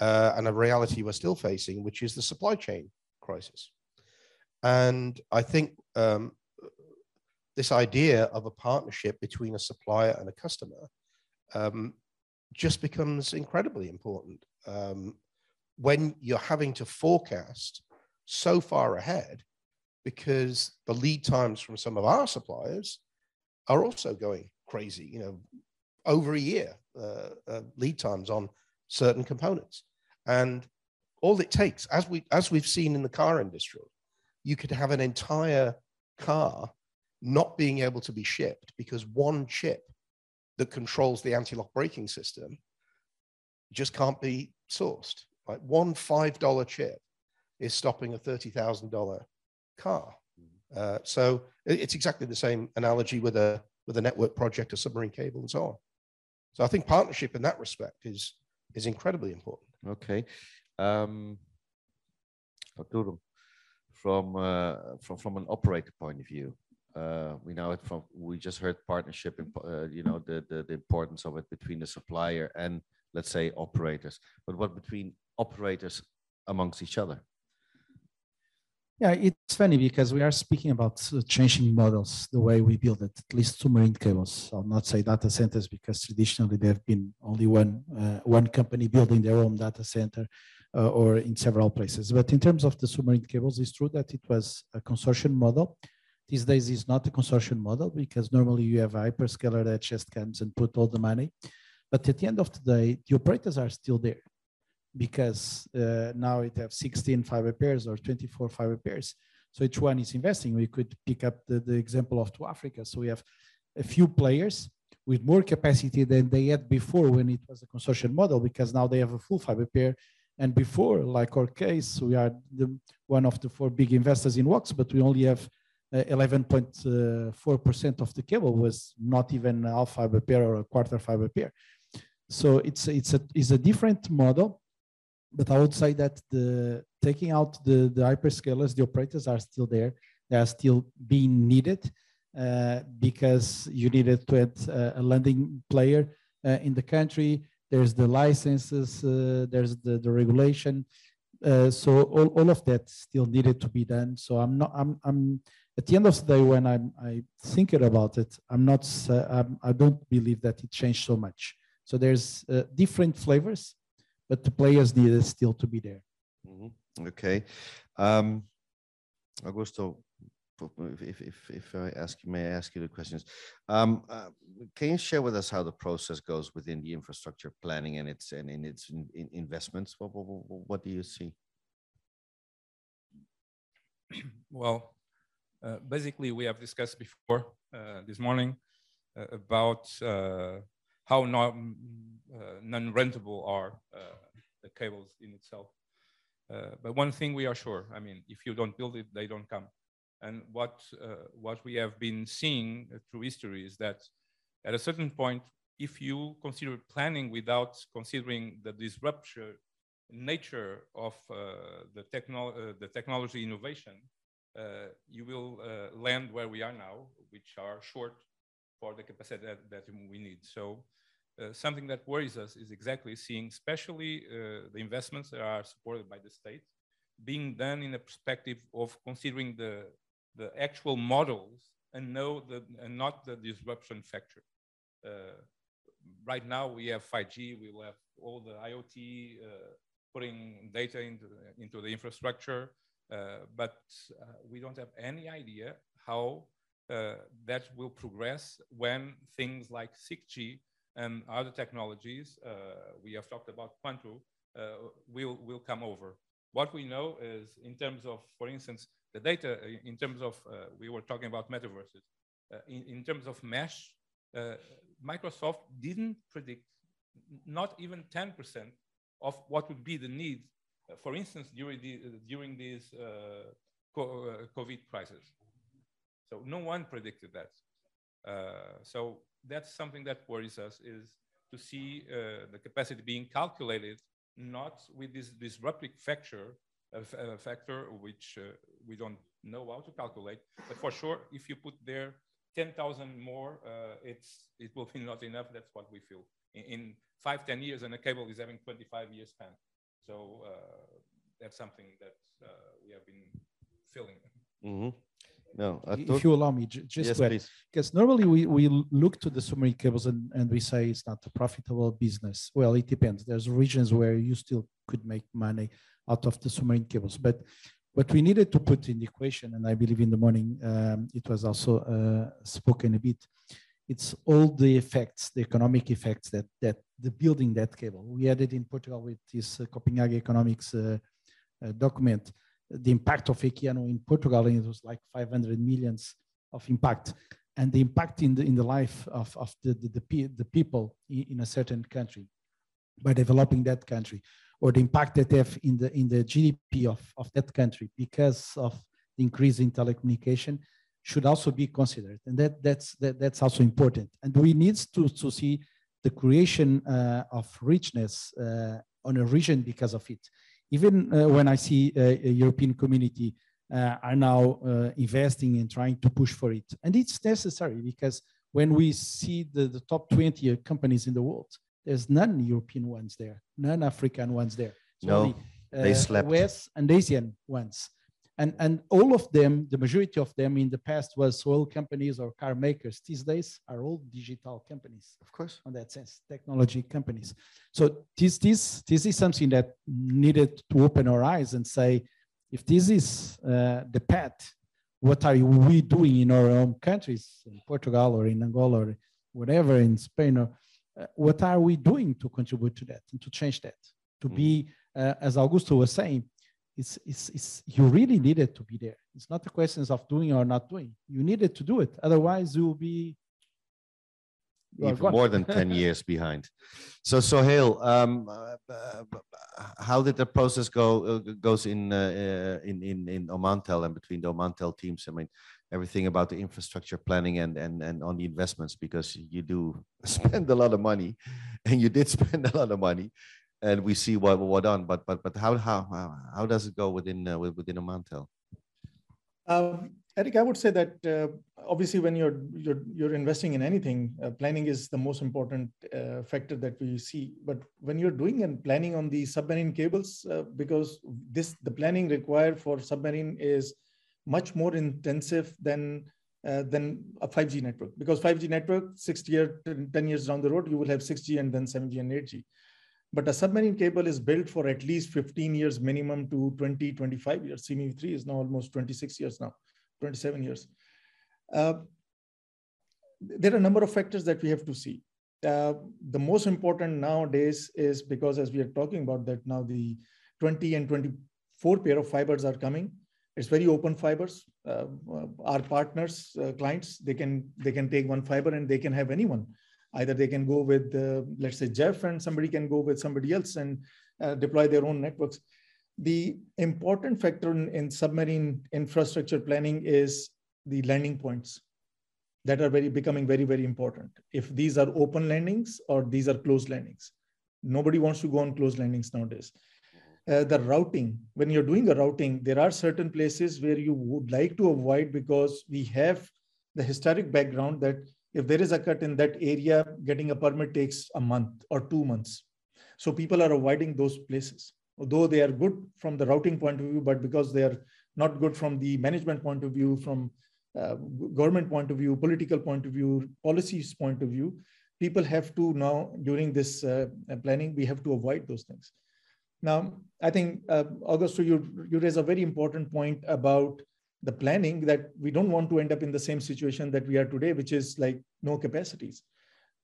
uh, and a reality we're still facing, which is the supply chain crisis. And I think um, this idea of a partnership between a supplier and a customer um, just becomes incredibly important. Um, when you're having to forecast so far ahead, because the lead times from some of our suppliers are also going crazy, you know, over a year uh, uh, lead times on certain components. And all it takes, as we as we've seen in the car industry, you could have an entire car not being able to be shipped because one chip that controls the anti-lock braking system just can't be sourced. Like one five dollar chip is stopping a thirty thousand dollar car. Mm-hmm. Uh, so it's exactly the same analogy with a with a network project, a submarine cable, and so on. So I think partnership in that respect is is incredibly important. Okay. Um, from uh, from from an operator point of view, uh, we know it from we just heard partnership and uh, you know the, the the importance of it between the supplier and let's say operators. But what between operators amongst each other? Yeah, it's funny because we are speaking about uh, changing models, the way we build it, at least submarine cables. I'll not say data centers because traditionally there have been only one, uh, one company building their own data center uh, or in several places. But in terms of the submarine cables, it's true that it was a consortium model. These days it's not a consortium model because normally you have a hyperscaler that just comes and put all the money. But at the end of the day, the operators are still there because uh, now it have 16 fiber pairs or 24 fiber pairs. So each one is investing. We could pick up the, the example of 2Africa. So we have a few players with more capacity than they had before when it was a consortium model, because now they have a full fiber pair. And before, like our case, we are the, one of the four big investors in WACS, but we only have 11.4% uh, of the cable was not even half fiber pair or a quarter fiber pair. So it's it's a it's a different model but I would say that the taking out the, the hyperscalers, the operators are still there. They are still being needed uh, because you needed to add uh, a landing player uh, in the country. There's the licenses, uh, there's the, the regulation. Uh, so all, all of that still needed to be done. So I'm not, I'm, I'm at the end of the day, when I'm I thinking about it, I'm not, uh, I'm, I don't believe that it changed so much. So there's different flavors but the players needed still to be there. Mm-hmm. Okay, um, Augusto, if, if, if I ask you, may I ask you the questions? Um, uh, can you share with us how the process goes within the infrastructure planning and its and in its in, in investments? What, what, what, do you see? Well, uh, basically, we have discussed before uh, this morning uh, about uh, how non, uh, non-rentable are uh, the cables in itself. Uh, but one thing we are sure, I mean, if you don't build it, they don't come. And what, what we have been seeing through history is that at a certain point, if you consider planning without considering the disruption nature of uh, the, uh, the technology innovation, uh, you will land where we are now, which are short for the capacity that, that we need. So uh, something that worries us is exactly seeing, especially uh, the investments that are supported by the state, being done in a perspective of considering the, the actual models and know the, and not the disruption factor. Uh, right now we have 5G, we have all the IoT uh, putting data into into the infrastructure, uh, but uh, we don't have any idea how Uh, that will progress when things like 6G and other technologies, uh, we have talked about Quantum, uh, will, will come over. What we know is in terms of, for instance, the data, uh, in terms of, uh, we were talking about metaverses, uh, in, in terms of mesh, Microsoft didn't predict not even 10% of what would be the need, for instance, during, the, during this COVID crisis. So no one predicted that. Uh, so that's something that worries us is to see uh, the capacity being calculated not with this disruptive factor, uh, factor which uh, we don't know how to calculate, but for sure, if you put there 10,000 more, uh, it's, it will be <laughs> not enough. That's what we feel. In, in, five, 10 years, and a cable is having 25 years span. So uh, that's something that uh, we have been feeling. Mm -hmm. No, if you allow me, just yes, because normally we, we look to the submarine cables and, and we say it's not a profitable business. Well, it depends. There's regions where you still could make money out of the submarine cables, but what we needed to put in the equation, and I believe in the morning um, it was also uh, spoken a bit, it's all the effects, the economic effects that that the building that cable. We had it in Portugal with this uh, Copenhagen economics uh, uh document the impact of Equiano in Portugal, and it was like 500 millions of impact. And the impact in the, in the life of, of the, the, the, the people in, a certain country by developing that country, or the impact that they have in the, in the GDP of, of that country because of the increase in telecommunication should also be considered. And that, that's, that, that's also important. And we need to, to see the creation uh, of richness uh, on a region because of it even uh, when I see uh, a European community uh, are now investing and trying to push for it. And it's necessary because when we see the, the top 20 companies in the world, there's none European ones there, none African ones there. So no, the, they slept. West and Asian ones and and all of them the majority of them in the past was oil companies or car makers. These days are all digital companies. Of course. In that sense technology companies. So this this this is something that needed to open our eyes and say if this is uh, the path what are we doing in our own countries in portugal or in angola or whatever in spain or uh, what are we doing to contribute to that and to change that? To mm. be uh, as augusto was saying it's, it's, it's, you really needed to be there. It's not the questions of doing or not doing. You needed to do it. Otherwise, you'll be you even more than <laughs> 10 years behind. So, Sohail, um, uh, uh, how did the process go uh, goes in, uh, in, in, in Omantel and between the Omantel teams? I mean, everything about the infrastructure planning and, and, and on the investments, because you do <laughs> spend a lot of money and you did <laughs> spend a lot of money and we see what what done. But but but how how how does it go within uh, within Omantel? Um, Eric, I would say that uh, obviously when you're you're you're investing in anything, uh, planning is the most important uh, factor that we see. But when you're doing and planning on the submarine cables, uh, because this the planning required for submarine is much more intensive than uh, than a 5G network. Because 5G network, 60 year, 10 years down the road, you will have 6G and then 7G and 8G. But a submarine cable is built for at least 15 years minimum to 20, 25 years. SEA-ME-WE 3 is now almost 26 years now, 27 years. Uh, there are a number of factors that we have to see. Uh, the most important nowadays is because as we are talking about that now the 20 and 24 pair of fibers are coming. It's very open fibers. Uh, our partners, uh, clients, they can they can take one fiber and they can have anyone either they can go with uh, let's say jeff and somebody can go with somebody else and uh, deploy their own networks The important factor in, in submarine infrastructure planning is the landing points that are very becoming very, very important. If these are open landings or these are closed landings. Nobody wants to go on closed landings nowadays. Uh, the routing, when you're doing a routing, there are certain places where you would like to avoid because we have the historic background that if there is a cut in that area, getting a permit takes a month or two months. So people are avoiding those places, although they are good from the routing point of view, but because they are not good from the management point of view, from uh, government point of view, political point of view, policies point of view, people have to now during this uh, planning, we have to avoid those things. Now, I think uh, Augusto, you, you raise a very important point about the planning that we don't want to end up in the same situation that we are today, which is like no capacities.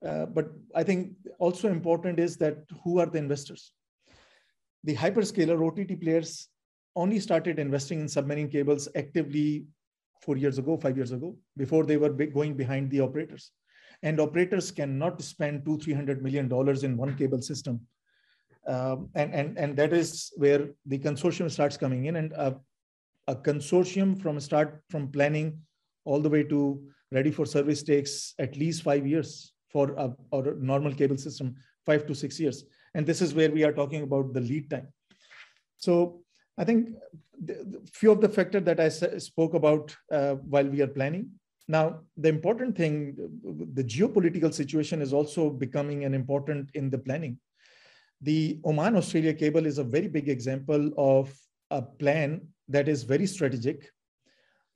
Uh, but I think also important is that who are the investors? The hyperscaler OTT players only started investing in submarine cables actively four years ago, five years ago, before they were going behind the operators. And operators cannot spend two, three hundred million dollars in one cable system. Um, and, and, and that is where the consortium starts coming in. And a, a consortium from start from planning all the way to ready for service takes at least five years for a, or a normal cable system, five to six years. And this is where we are talking about the lead time. So I think the, the few of the factors that I spoke about uh, while we are planning. Now, the important thing, the geopolitical situation is also becoming an important in the planning. The Oman Australia cable is a very big example of a plan that is very strategic.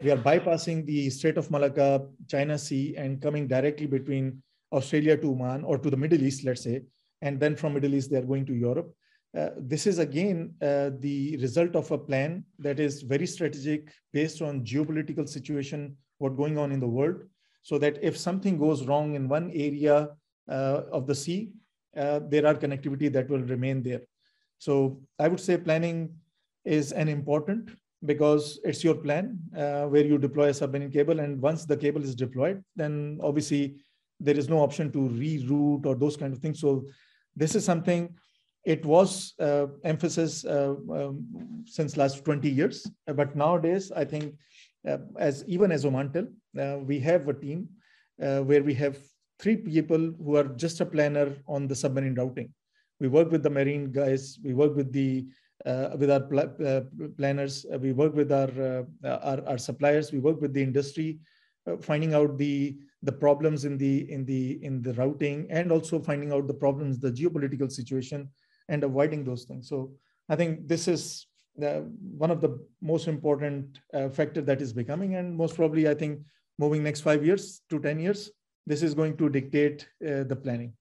We are bypassing the Strait of Malacca, China Sea, and coming directly between Australia to Oman or to the Middle East, let's say, and then from Middle East, they're going to Europe. Uh, this is again uh, the result of a plan that is very strategic based on geopolitical situation, what going on in the world, so that if something goes wrong in one area uh, of the sea, uh, there are connectivity that will remain there. So I would say planning is an important because it's your plan uh, where you deploy a submarine cable. And once the cable is deployed, then obviously there is no option to reroute or those kind of things. So this is something it was uh, emphasis uh, um, since last 20 years but nowadays i think uh, as even as omantel uh, we have a team uh, where we have three people who are just a planner on the submarine routing we work with the marine guys we work with the Uh, with our pl uh, planners. Uh, we work with our, our, our suppliers. We work with the industry finding out the the problems in the in the in the routing and also finding out the problems the geopolitical situation and avoiding those things. So i think this is the, one of the most important uh, factor that is becoming and most probably i think moving next 5 years to 10 years this is going to dictate uh, the planning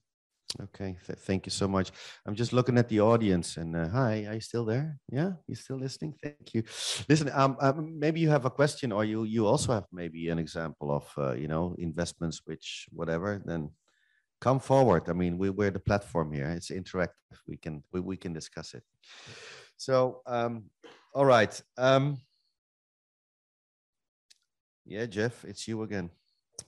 Okay, Th thank you so much. I'm just looking at the audience, and uh, hi, are you still there? Yeah, you still listening? Thank you. Listen, um, um, maybe you have a question, or you you also have maybe an example of uh, you know investments, which whatever. Then come forward. I mean, we we're the platform here. It's interactive. We can we, we can discuss it. So, um, all right. Um, yeah, Jeff, it's you again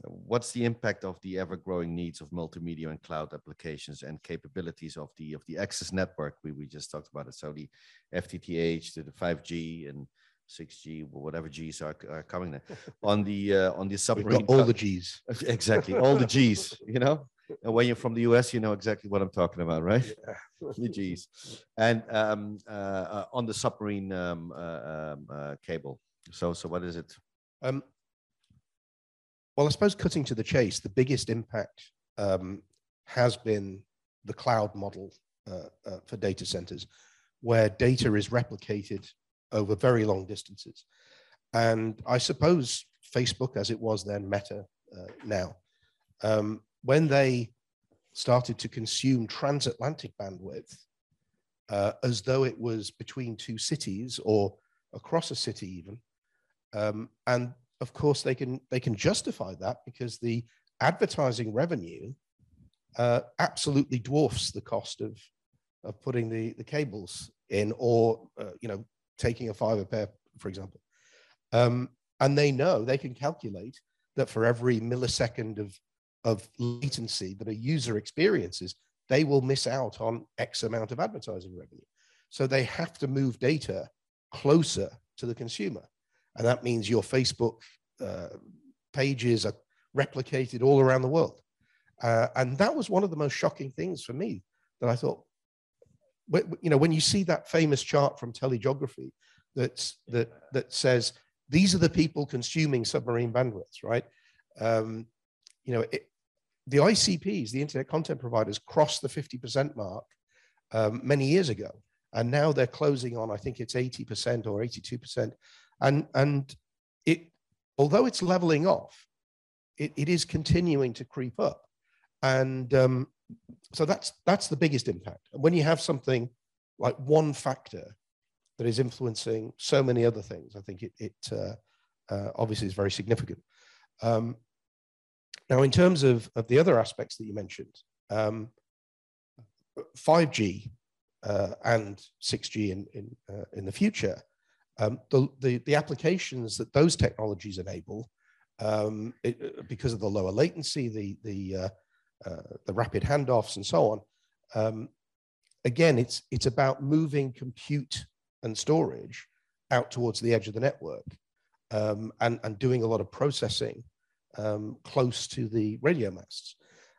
what's the impact of the ever-growing needs of multimedia and cloud applications and capabilities of the of the access network we, we just talked about it? So the ftth to the 5g and 6g whatever g's are, are coming there. <laughs> On the uh, on the submarine all the g's. <laughs> Exactly all the g's you know? And when you're from the us you know exactly what i'm talking about right? Yeah. <laughs> the g's. And um, uh, uh, on the submarine um, uh, um, uh, cable. So so what is it? Um, well, I suppose cutting to the chase, the biggest impact um, has been the cloud model uh, uh, for data centers, where data is replicated over very long distances. And I suppose Facebook, as it was then, Meta uh, now, um, when they started to consume transatlantic bandwidth uh, as though it was between two cities or across a city even, um, and of course they can they can justify that because the advertising revenue uh, absolutely dwarfs the cost of of putting the the cables in or uh, you know taking a fiber pair for example um, and they know they can calculate that for every millisecond of of latency that a user experiences they will miss out on x amount of advertising revenue So they have to move data closer to the consumer. And that means your Facebook uh, pages are replicated all around the world. Uh, and that was one of the most shocking things for me that I thought, you know, when you see that famous chart from TeleGeography that's, that, that says these are the people consuming submarine bandwidths, right? Um, you know, it, the ICPs, the internet content providers, crossed the 50% mark um, many years ago. And now they're closing on, I think it's 80% or 82%. And, and it, although it's leveling off, it, it is continuing to creep up. And um, so that's, that's the biggest impact. And When you have something like one factor that is influencing so many other things, I think it, it uh, uh, obviously is very significant. Um, now, in terms of, of the other aspects that you mentioned, um, 5G uh, and 6G in, in, uh, in the future, um, the, the, the, applications that those technologies enable, um, it, uh, because of the lower latency, the, the, uh, uh, the rapid handoffs and so on, um, again, it's, it's about moving compute and storage out towards the edge of the network um, and, and doing a lot of processing um, close to the radio masts.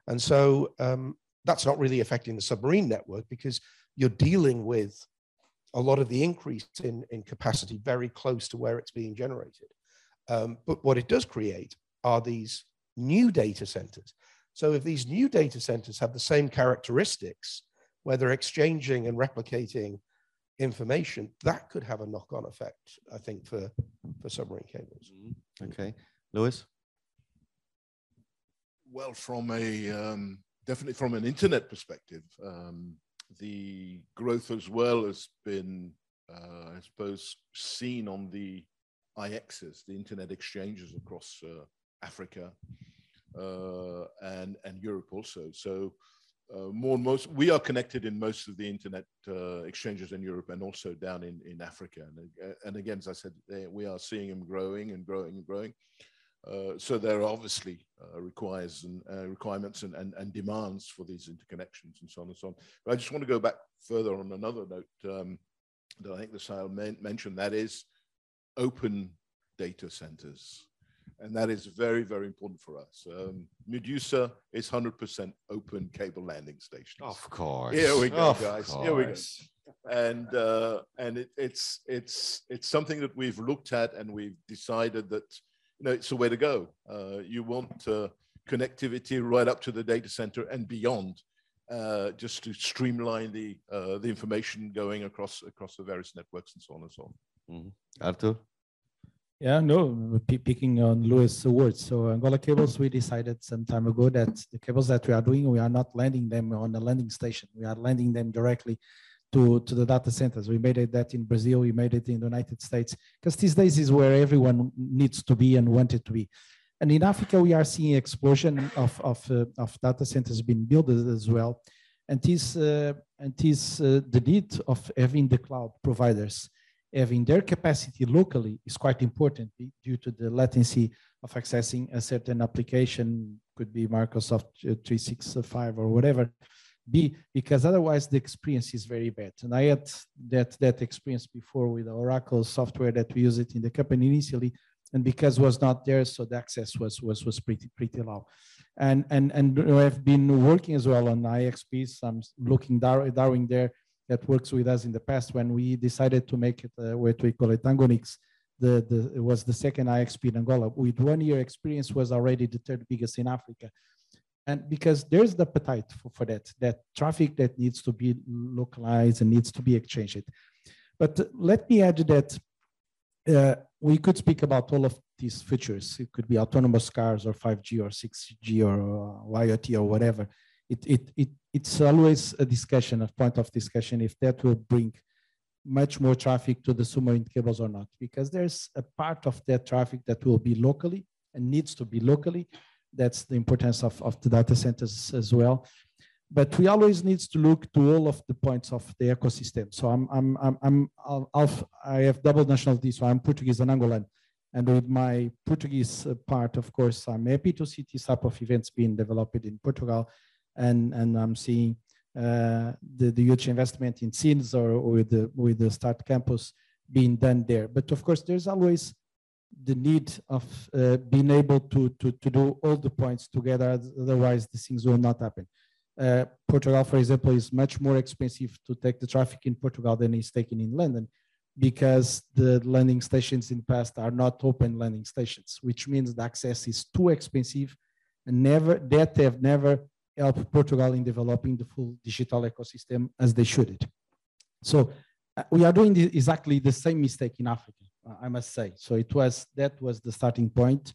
And so um, that's not really affecting the submarine network because you're dealing with a lot of the increase in, in capacity very close to where it's being generated. Um, but what it does create are these new data centers. So if these new data centers have the same characteristics, where they're exchanging and replicating information, that could have a knock-on effect, I think, for, for submarine cables. Mm-hmm. Okay. Lewis? Well, from a um, definitely from an internet perspective, um, the growth as well has been, uh, I suppose, seen on the IXs, the internet exchanges across uh, Africa uh, and and Europe also. So. Uh, more and most, we are connected in most of the internet uh, exchanges in Europe and also down in, in Africa. And, and again, as I said, we are seeing them growing and growing and growing. Uh, so there are obviously uh, requires and uh, requirements and, and, and, demands for these interconnections and so on and so on. But I just want to go back further on another note um, that I think the Sohail mentioned, that is open data centers. And that is very, very important for us. Um, Medusa is 100% open cable landing stations. Of course. Here we go, of guys. Course. Here we go. And uh, and it, it's it's it's something that we've looked at and we've decided that you know, it's the way to go. Uh, you want uh, connectivity right up to the data center and beyond, uh, just to streamline the uh, the information going across across the various networks and so on and so on. Mm-hmm. Arthur. Yeah, no, picking on Lewis' words. So Angola Cables, we decided some time ago that the cables that we are doing, we are not landing them on the landing station. We are landing them directly to, to the data centers. We made it that in Brazil, we made it in the United States, because these days is where everyone needs to be and wanted to be. And in Africa, we are seeing explosion of, of, uh, of data centers being built as well. And this, uh, and this uh, the need of having the cloud providers having their capacity locally is quite important due to the latency of accessing a certain application, could be Microsoft uh, 365 or whatever, B, because otherwise the experience is very bad. And I had that, that experience before with Oracle software that we use it in the company initially. And because was not there, so the access was was was pretty pretty low. And and and I've been working as well on IXPs. I'm looking Dar- Darwin there that works with us in the past when we decided to make it uh, what we call it Angonix. The, the it was the second IXP in Angola. With one year experience was already the third biggest in Africa and because there's the appetite for, for that that traffic that needs to be localized and needs to be exchanged. But let me add that uh, we could speak about all of these features. It could be autonomous cars or 5g or 6g or uh, iot or whatever. It, it, it, it's always a discussion a point of discussion if that will bring much more traffic to the submarine cables or not because there's a part of that traffic that will be locally and needs to be locally that's the importance of, of the data centers as well. But we always need to look to all of the points of the ecosystem. So I'm, I'm, I'm, I'm I'll, I have double nationality, so I'm Portuguese and Angolan. And with my Portuguese part, of course, I'm happy to see this type of events being developed in Portugal. And, and I'm seeing uh, the, the huge investment in or, or with the with the Start Campus being done there. But of course, there's always the need of uh, being able to, to, to do all the points together, otherwise the things will not happen. Uh, Portugal, for example, is much more expensive to take the traffic in Portugal than is taken in London because the landing stations in the past are not open landing stations, which means the access is too expensive and never that have never helped Portugal in developing the full digital ecosystem as they should. It. So uh, we are doing the, exactly the same mistake in Africa, I must say. So it was that was the starting point.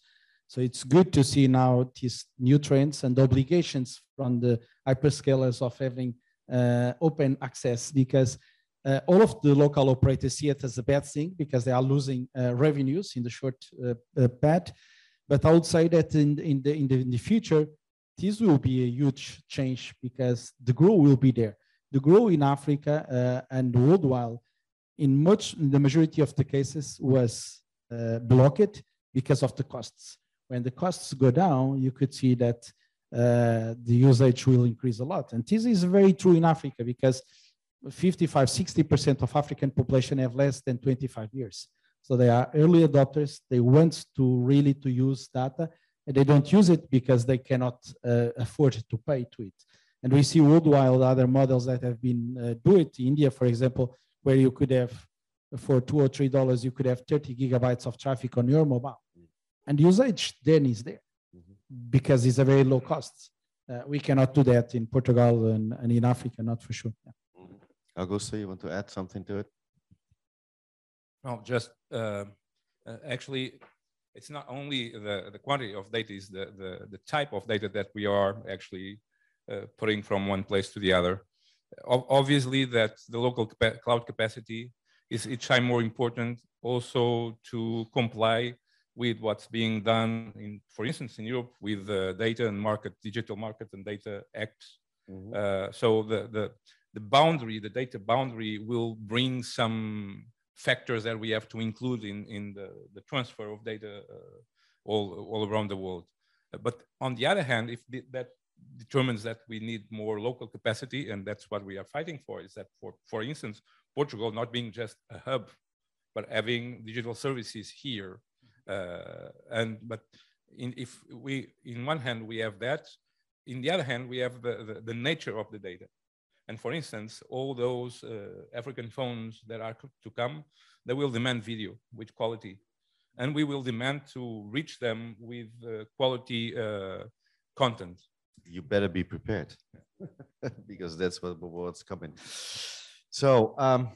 So it's good to see now these new trends and obligations from the hyperscalers of having uh, open access because uh, all of the local operators see it as a bad thing because they are losing uh, revenues in the short uh, uh path. But I would say that in, in, the, in, the, in the future, this will be a huge change because the growth will be there. The growth in Africa uh, and worldwide, in much, in the majority of the cases, was uh, blocked because of the costs. When the costs go down, you could see that the usage will increase a lot. And this is very true in Africa because 55, 60% of African population have less than 25 years. So they are early adopters. They want to really to use data and they don't use it because they cannot uh, afford to pay to it. And we see worldwide other models that have been uh, do it. India, for example, where you could have for two or three dollars, you could have 30 gigabytes of traffic on your mobile. And usage then is there because it's a very low cost. Uh, we cannot do that in Portugal and, and in Africa, not for sure. Yeah. Augusto, you want to add something to it? no just uh, uh, actually, it's not only the, the quantity of data, is the, the, the type of data that we are actually uh, putting from one place to the other. Obviously, that the local capa cloud capacity is each time more important also to comply with what's being done in, for instance, in Europe with the Data and Market, Digital Market and Data acts. Mm -hmm. uh, so the, the the boundary, the data boundary will bring some factors that we have to include in, in the, the transfer of data uh, all, all around the world. But on the other hand, if the, that determines that we need more local capacity, and that's what we are fighting for, is that for, for instance, Portugal not being just a hub, but having digital services here. Uh, and but in, if we, in one hand, we have that, in the other hand, we have the, the, the nature of the data. And for instance, all those uh, African phones that are to come, they will demand video with quality. And we will demand to reach them with uh, quality uh, content. You better be prepared <laughs> because that's what, what's coming. So, um,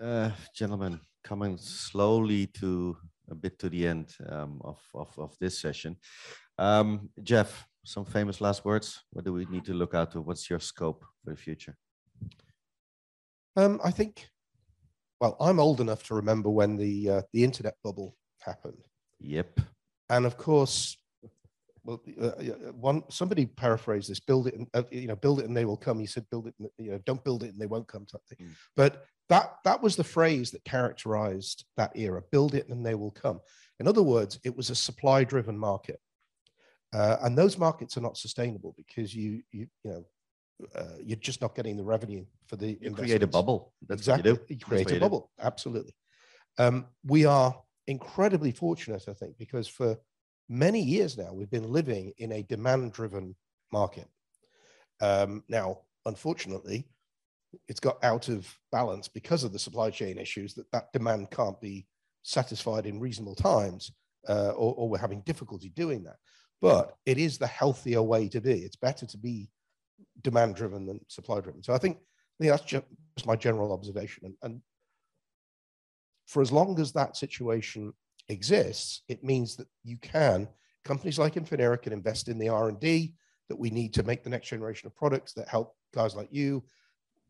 uh, gentlemen, coming slowly to a bit to the end um, of, of, of, this session. Um, Jeff, some famous last words. What do we need to look out to? What's your scope for the future? Um, I think, well, I'm old enough to remember when the uh, the internet bubble happened. Yep. And of course, well, uh, uh, one somebody paraphrased this: "Build it, and, uh, you know, build it, and they will come." He said, "Build it, and, you know, don't build it, and they won't come." Something. Mm. But that that was the phrase that characterized that era: "Build it, and they will come." In other words, it was a supply-driven market, uh, and those markets are not sustainable because you you you know uh, you're just not getting the revenue for the you create a bubble. That's exactly. You, you create a bubble. Absolutely. Um, we are incredibly fortunate, I think, because for many years now we've been living in a demand-driven market. Um, now, unfortunately, it's got out of balance because of the supply chain issues that that demand can't be satisfied in reasonable times, uh, or, or we're having difficulty doing that. But it is the healthier way to be. It's better to be demand driven than supply driven. So I think, I think that's just my general observation. And, and for as long as that situation exists, it means that you can, companies like Infinera can invest in the R&D that we need to make the next generation of products that help guys like you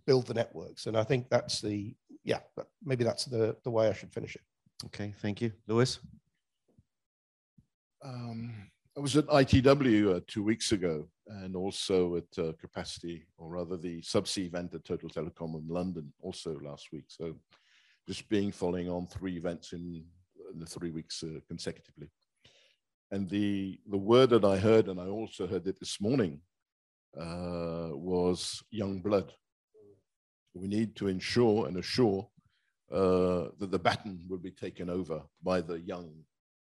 build the networks. And I think that's the, yeah, maybe that's the, the way I should finish it. Okay, thank you. Lewis? Um, I was at ITW uh, two weeks ago and also at uh, Capacity, or rather the subsea event at Total Telecom in London, also last week. So just being following on three events in, in the three weeks uh, consecutively. And the, the word that I heard, and I also heard it this morning, uh, was young blood. We need to ensure and assure uh, that the baton will be taken over by the young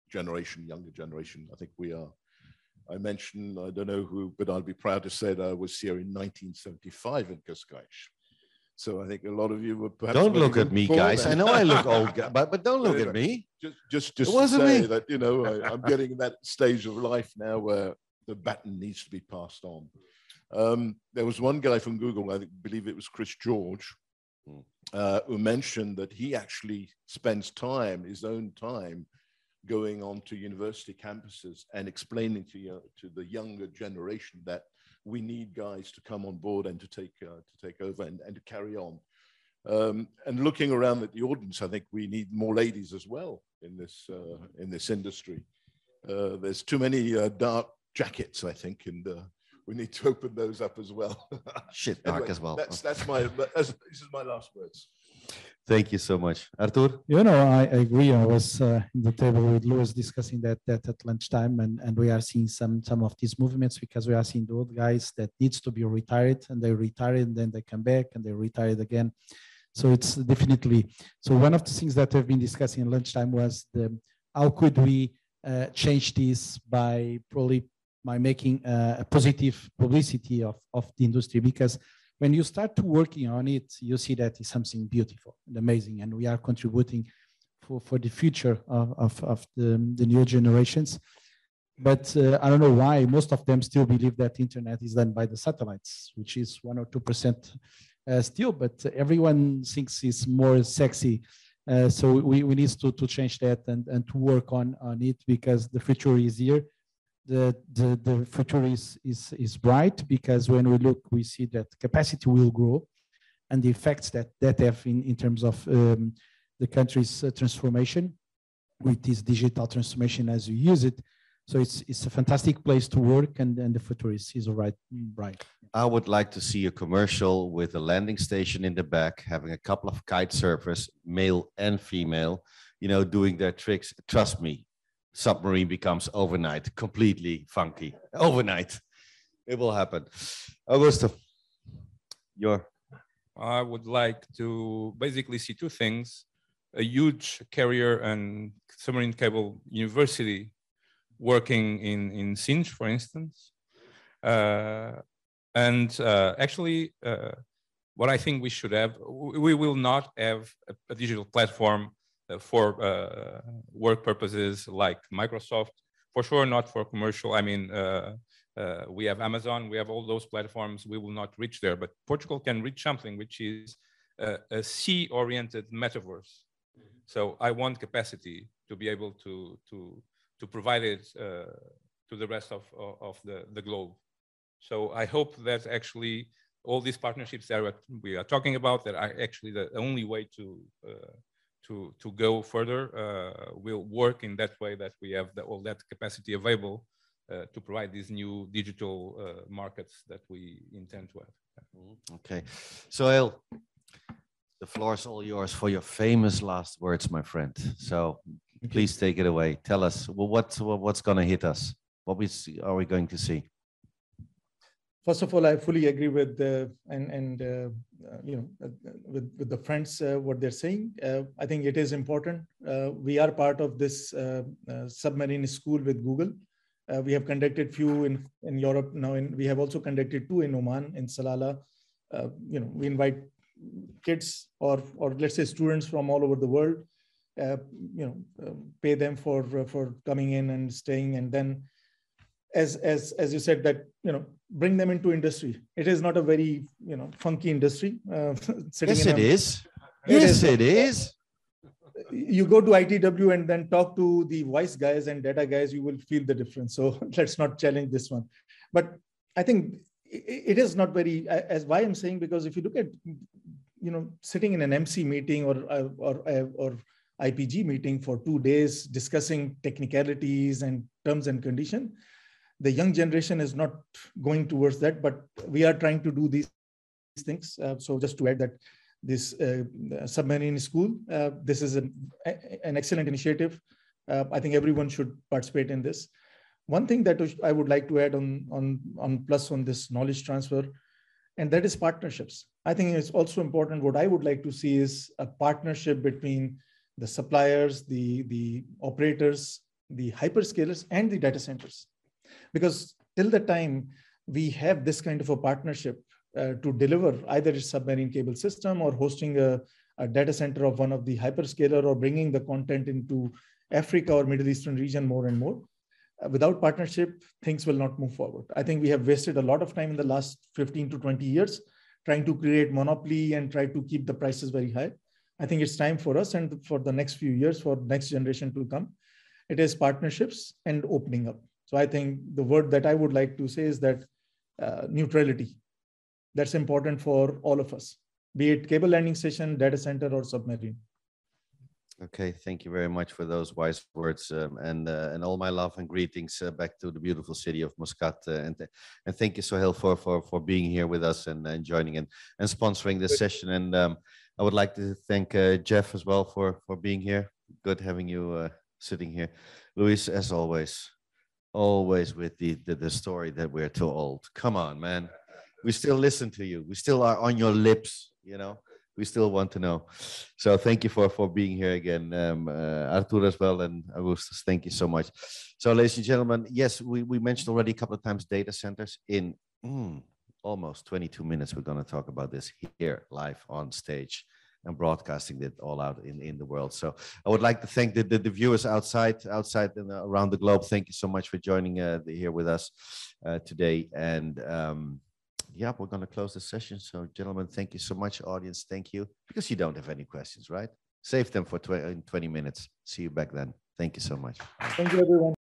generation, younger generation. I think we are. I mentioned, I don't know who, but I'll be proud to say that I was here in 1975 in Cascais. So I think a lot of you were perhaps. Don't look at me, guys. I know I look old, but, but don't look at me. Just, just, just to say me. that, you know, I, I'm getting that stage of life now where the baton needs to be passed on. Um, there was one guy from Google, I believe it was Chris George, hmm. uh, who mentioned that he actually spends time, his own time, going on to university campuses and explaining to, you, to the younger generation that we need guys to come on board and to take, uh, to take over and, and to carry on. Um, and looking around at the audience, I think we need more ladies as well in this, uh, in this industry. Uh, there's too many uh, dark jackets, I think, and uh, we need to <laughs> open those up as well. Shit, <laughs> dark anyway, as well. That's, that's my, that's, this is my last words. Thank you so much. Artur? You know, I, agree. I was uh, in the table with Louis discussing that, that at lunchtime, and, and we are seeing some some of these movements because we are seeing the old guys that needs to be retired, and they retire, and then they come back, and they retired again. So it's definitely, so one of the things that we've been discussing at lunchtime was the, how could we uh, change this by probably by making uh, a positive publicity of, of the industry because when you start to working on it, you see that it's something beautiful and amazing, and we are contributing for, for the future of, of, of the, the new generations. But uh, I don't know why most of them still believe that internet is done by the satellites, which is one or two percent uh, still. But everyone thinks it's more sexy. Uh, so we, we need to, to change that and, and to work on, on it because the future is here the, the, the future is, is, is bright because when we look, we see that capacity will grow and the effects that that have in, in terms of um, the country's uh, transformation with this digital transformation as you use it. So it's, it's a fantastic place to work and, and the future is, is right, bright. I would like to see a commercial with a landing station in the back, having a couple of kite surfers, male and female, you know, doing their tricks. Trust me, submarine becomes overnight completely funky. <laughs> Overnight, it will happen. Augusto, your. I would like to basically see two things: a huge carrier and submarine cable university working in in Sines, for instance, uh, and uh, actually. Uh, what I think we should have, we will not have a, a digital platform for uh, work purposes like Microsoft. For sure, not for commercial. I mean, uh, we have Amazon, we have all those platforms. We will not reach there, but Portugal can reach something which is a sea-oriented metaverse. So I want capacity to be able to to to provide it uh, to the rest of of the the globe. So I hope that actually all these partnerships that we are talking about that are actually the only way to uh, to to go further uh, will work in that way that we have the, all that capacity available uh, to provide these new digital uh, markets that we intend to have. Mm-hmm. Okay, Sohail, the floor is all yours for your famous last words, my friend. So please take it away. Tell us well, what, what's going to hit us. What we see, are we going to see? First of all, I fully agree with the and and uh, uh you know uh, with with the friends uh, what they're saying. Uh, I think it is important. We are part of this submarine school with Google. we have conducted few in in Europe now, and we have also conducted two in Oman in Salalah. you know, we invite kids or or let's say students from all over the world. you know, pay them for for coming in and staying, and then as as as you said that you know bring them into industry. It is not a very you know funky industry uh, <laughs> yes it a, is. Yes it is. You go to itw and then talk to the voice guys and data guys you will feel the difference. So <laughs> let's not challenge this one. But i think it is not very as why i'm saying because if you look at you know sitting in an mc meeting or or or, or ipg meeting for two days discussing technicalities and terms and condition the young generation is not going towards that, but we are trying to do these things. Uh, so just to add that this uh, submarine school, uh, this is an, an excellent initiative. Uh, I think everyone should participate in this. One thing that I would like to add on, on, on plus on this knowledge transfer, and that is partnerships. I think it's also important. What I would like to see is a partnership between the suppliers, the, the operators, the hyperscalers, and the data centers. Because till the time we have this kind of a partnership uh, to deliver either a submarine cable system or hosting a, a data center of one of the hyperscaler or bringing the content into Africa or Middle Eastern region more and more, uh, without partnership, things will not move forward. I think we have wasted a lot of time in the last 15 to 20 years trying to create monopoly and try to keep the prices very high. I think it's time for us and for the next few years, for next generation to come, it is partnerships and opening up. So I think the word that I would like to say is that uh, neutrality. That's important for all of us, be it cable landing station, data center, or submarine. Okay, thank you very much for those wise words, um, and uh, and all my love and greetings uh, back to the beautiful city of Muscat, uh, and and thank you Sohail for for for being here with us and, and joining and and sponsoring this session. And um, I would like to thank uh, Jeff as well for for being here. Good having you uh, sitting here, Luis, as always, always with the, the the story that we're too old. Come on, man, we still listen to you. We still are on your lips, you know we still want to know. So thank you for for being here again, um, uh, Artur as well, and Augustus. Thank you so much. So, ladies and gentlemen, yes, we, we mentioned already a couple of times data centers. In mm, almost 22 minutes, we're going to talk about this here live on stage and broadcasting it all out in, in the world. So I would like to thank the, the, the viewers outside, outside and around the globe. Thank you so much for joining uh, the, here with us uh, today. And um, yeah, we're going to close the session. So, gentlemen, thank you so much. Audience, thank you. Because you don't have any questions, right? Save them for 20, 20 minutes. See you back then. Thank you so much. Thank you, everyone.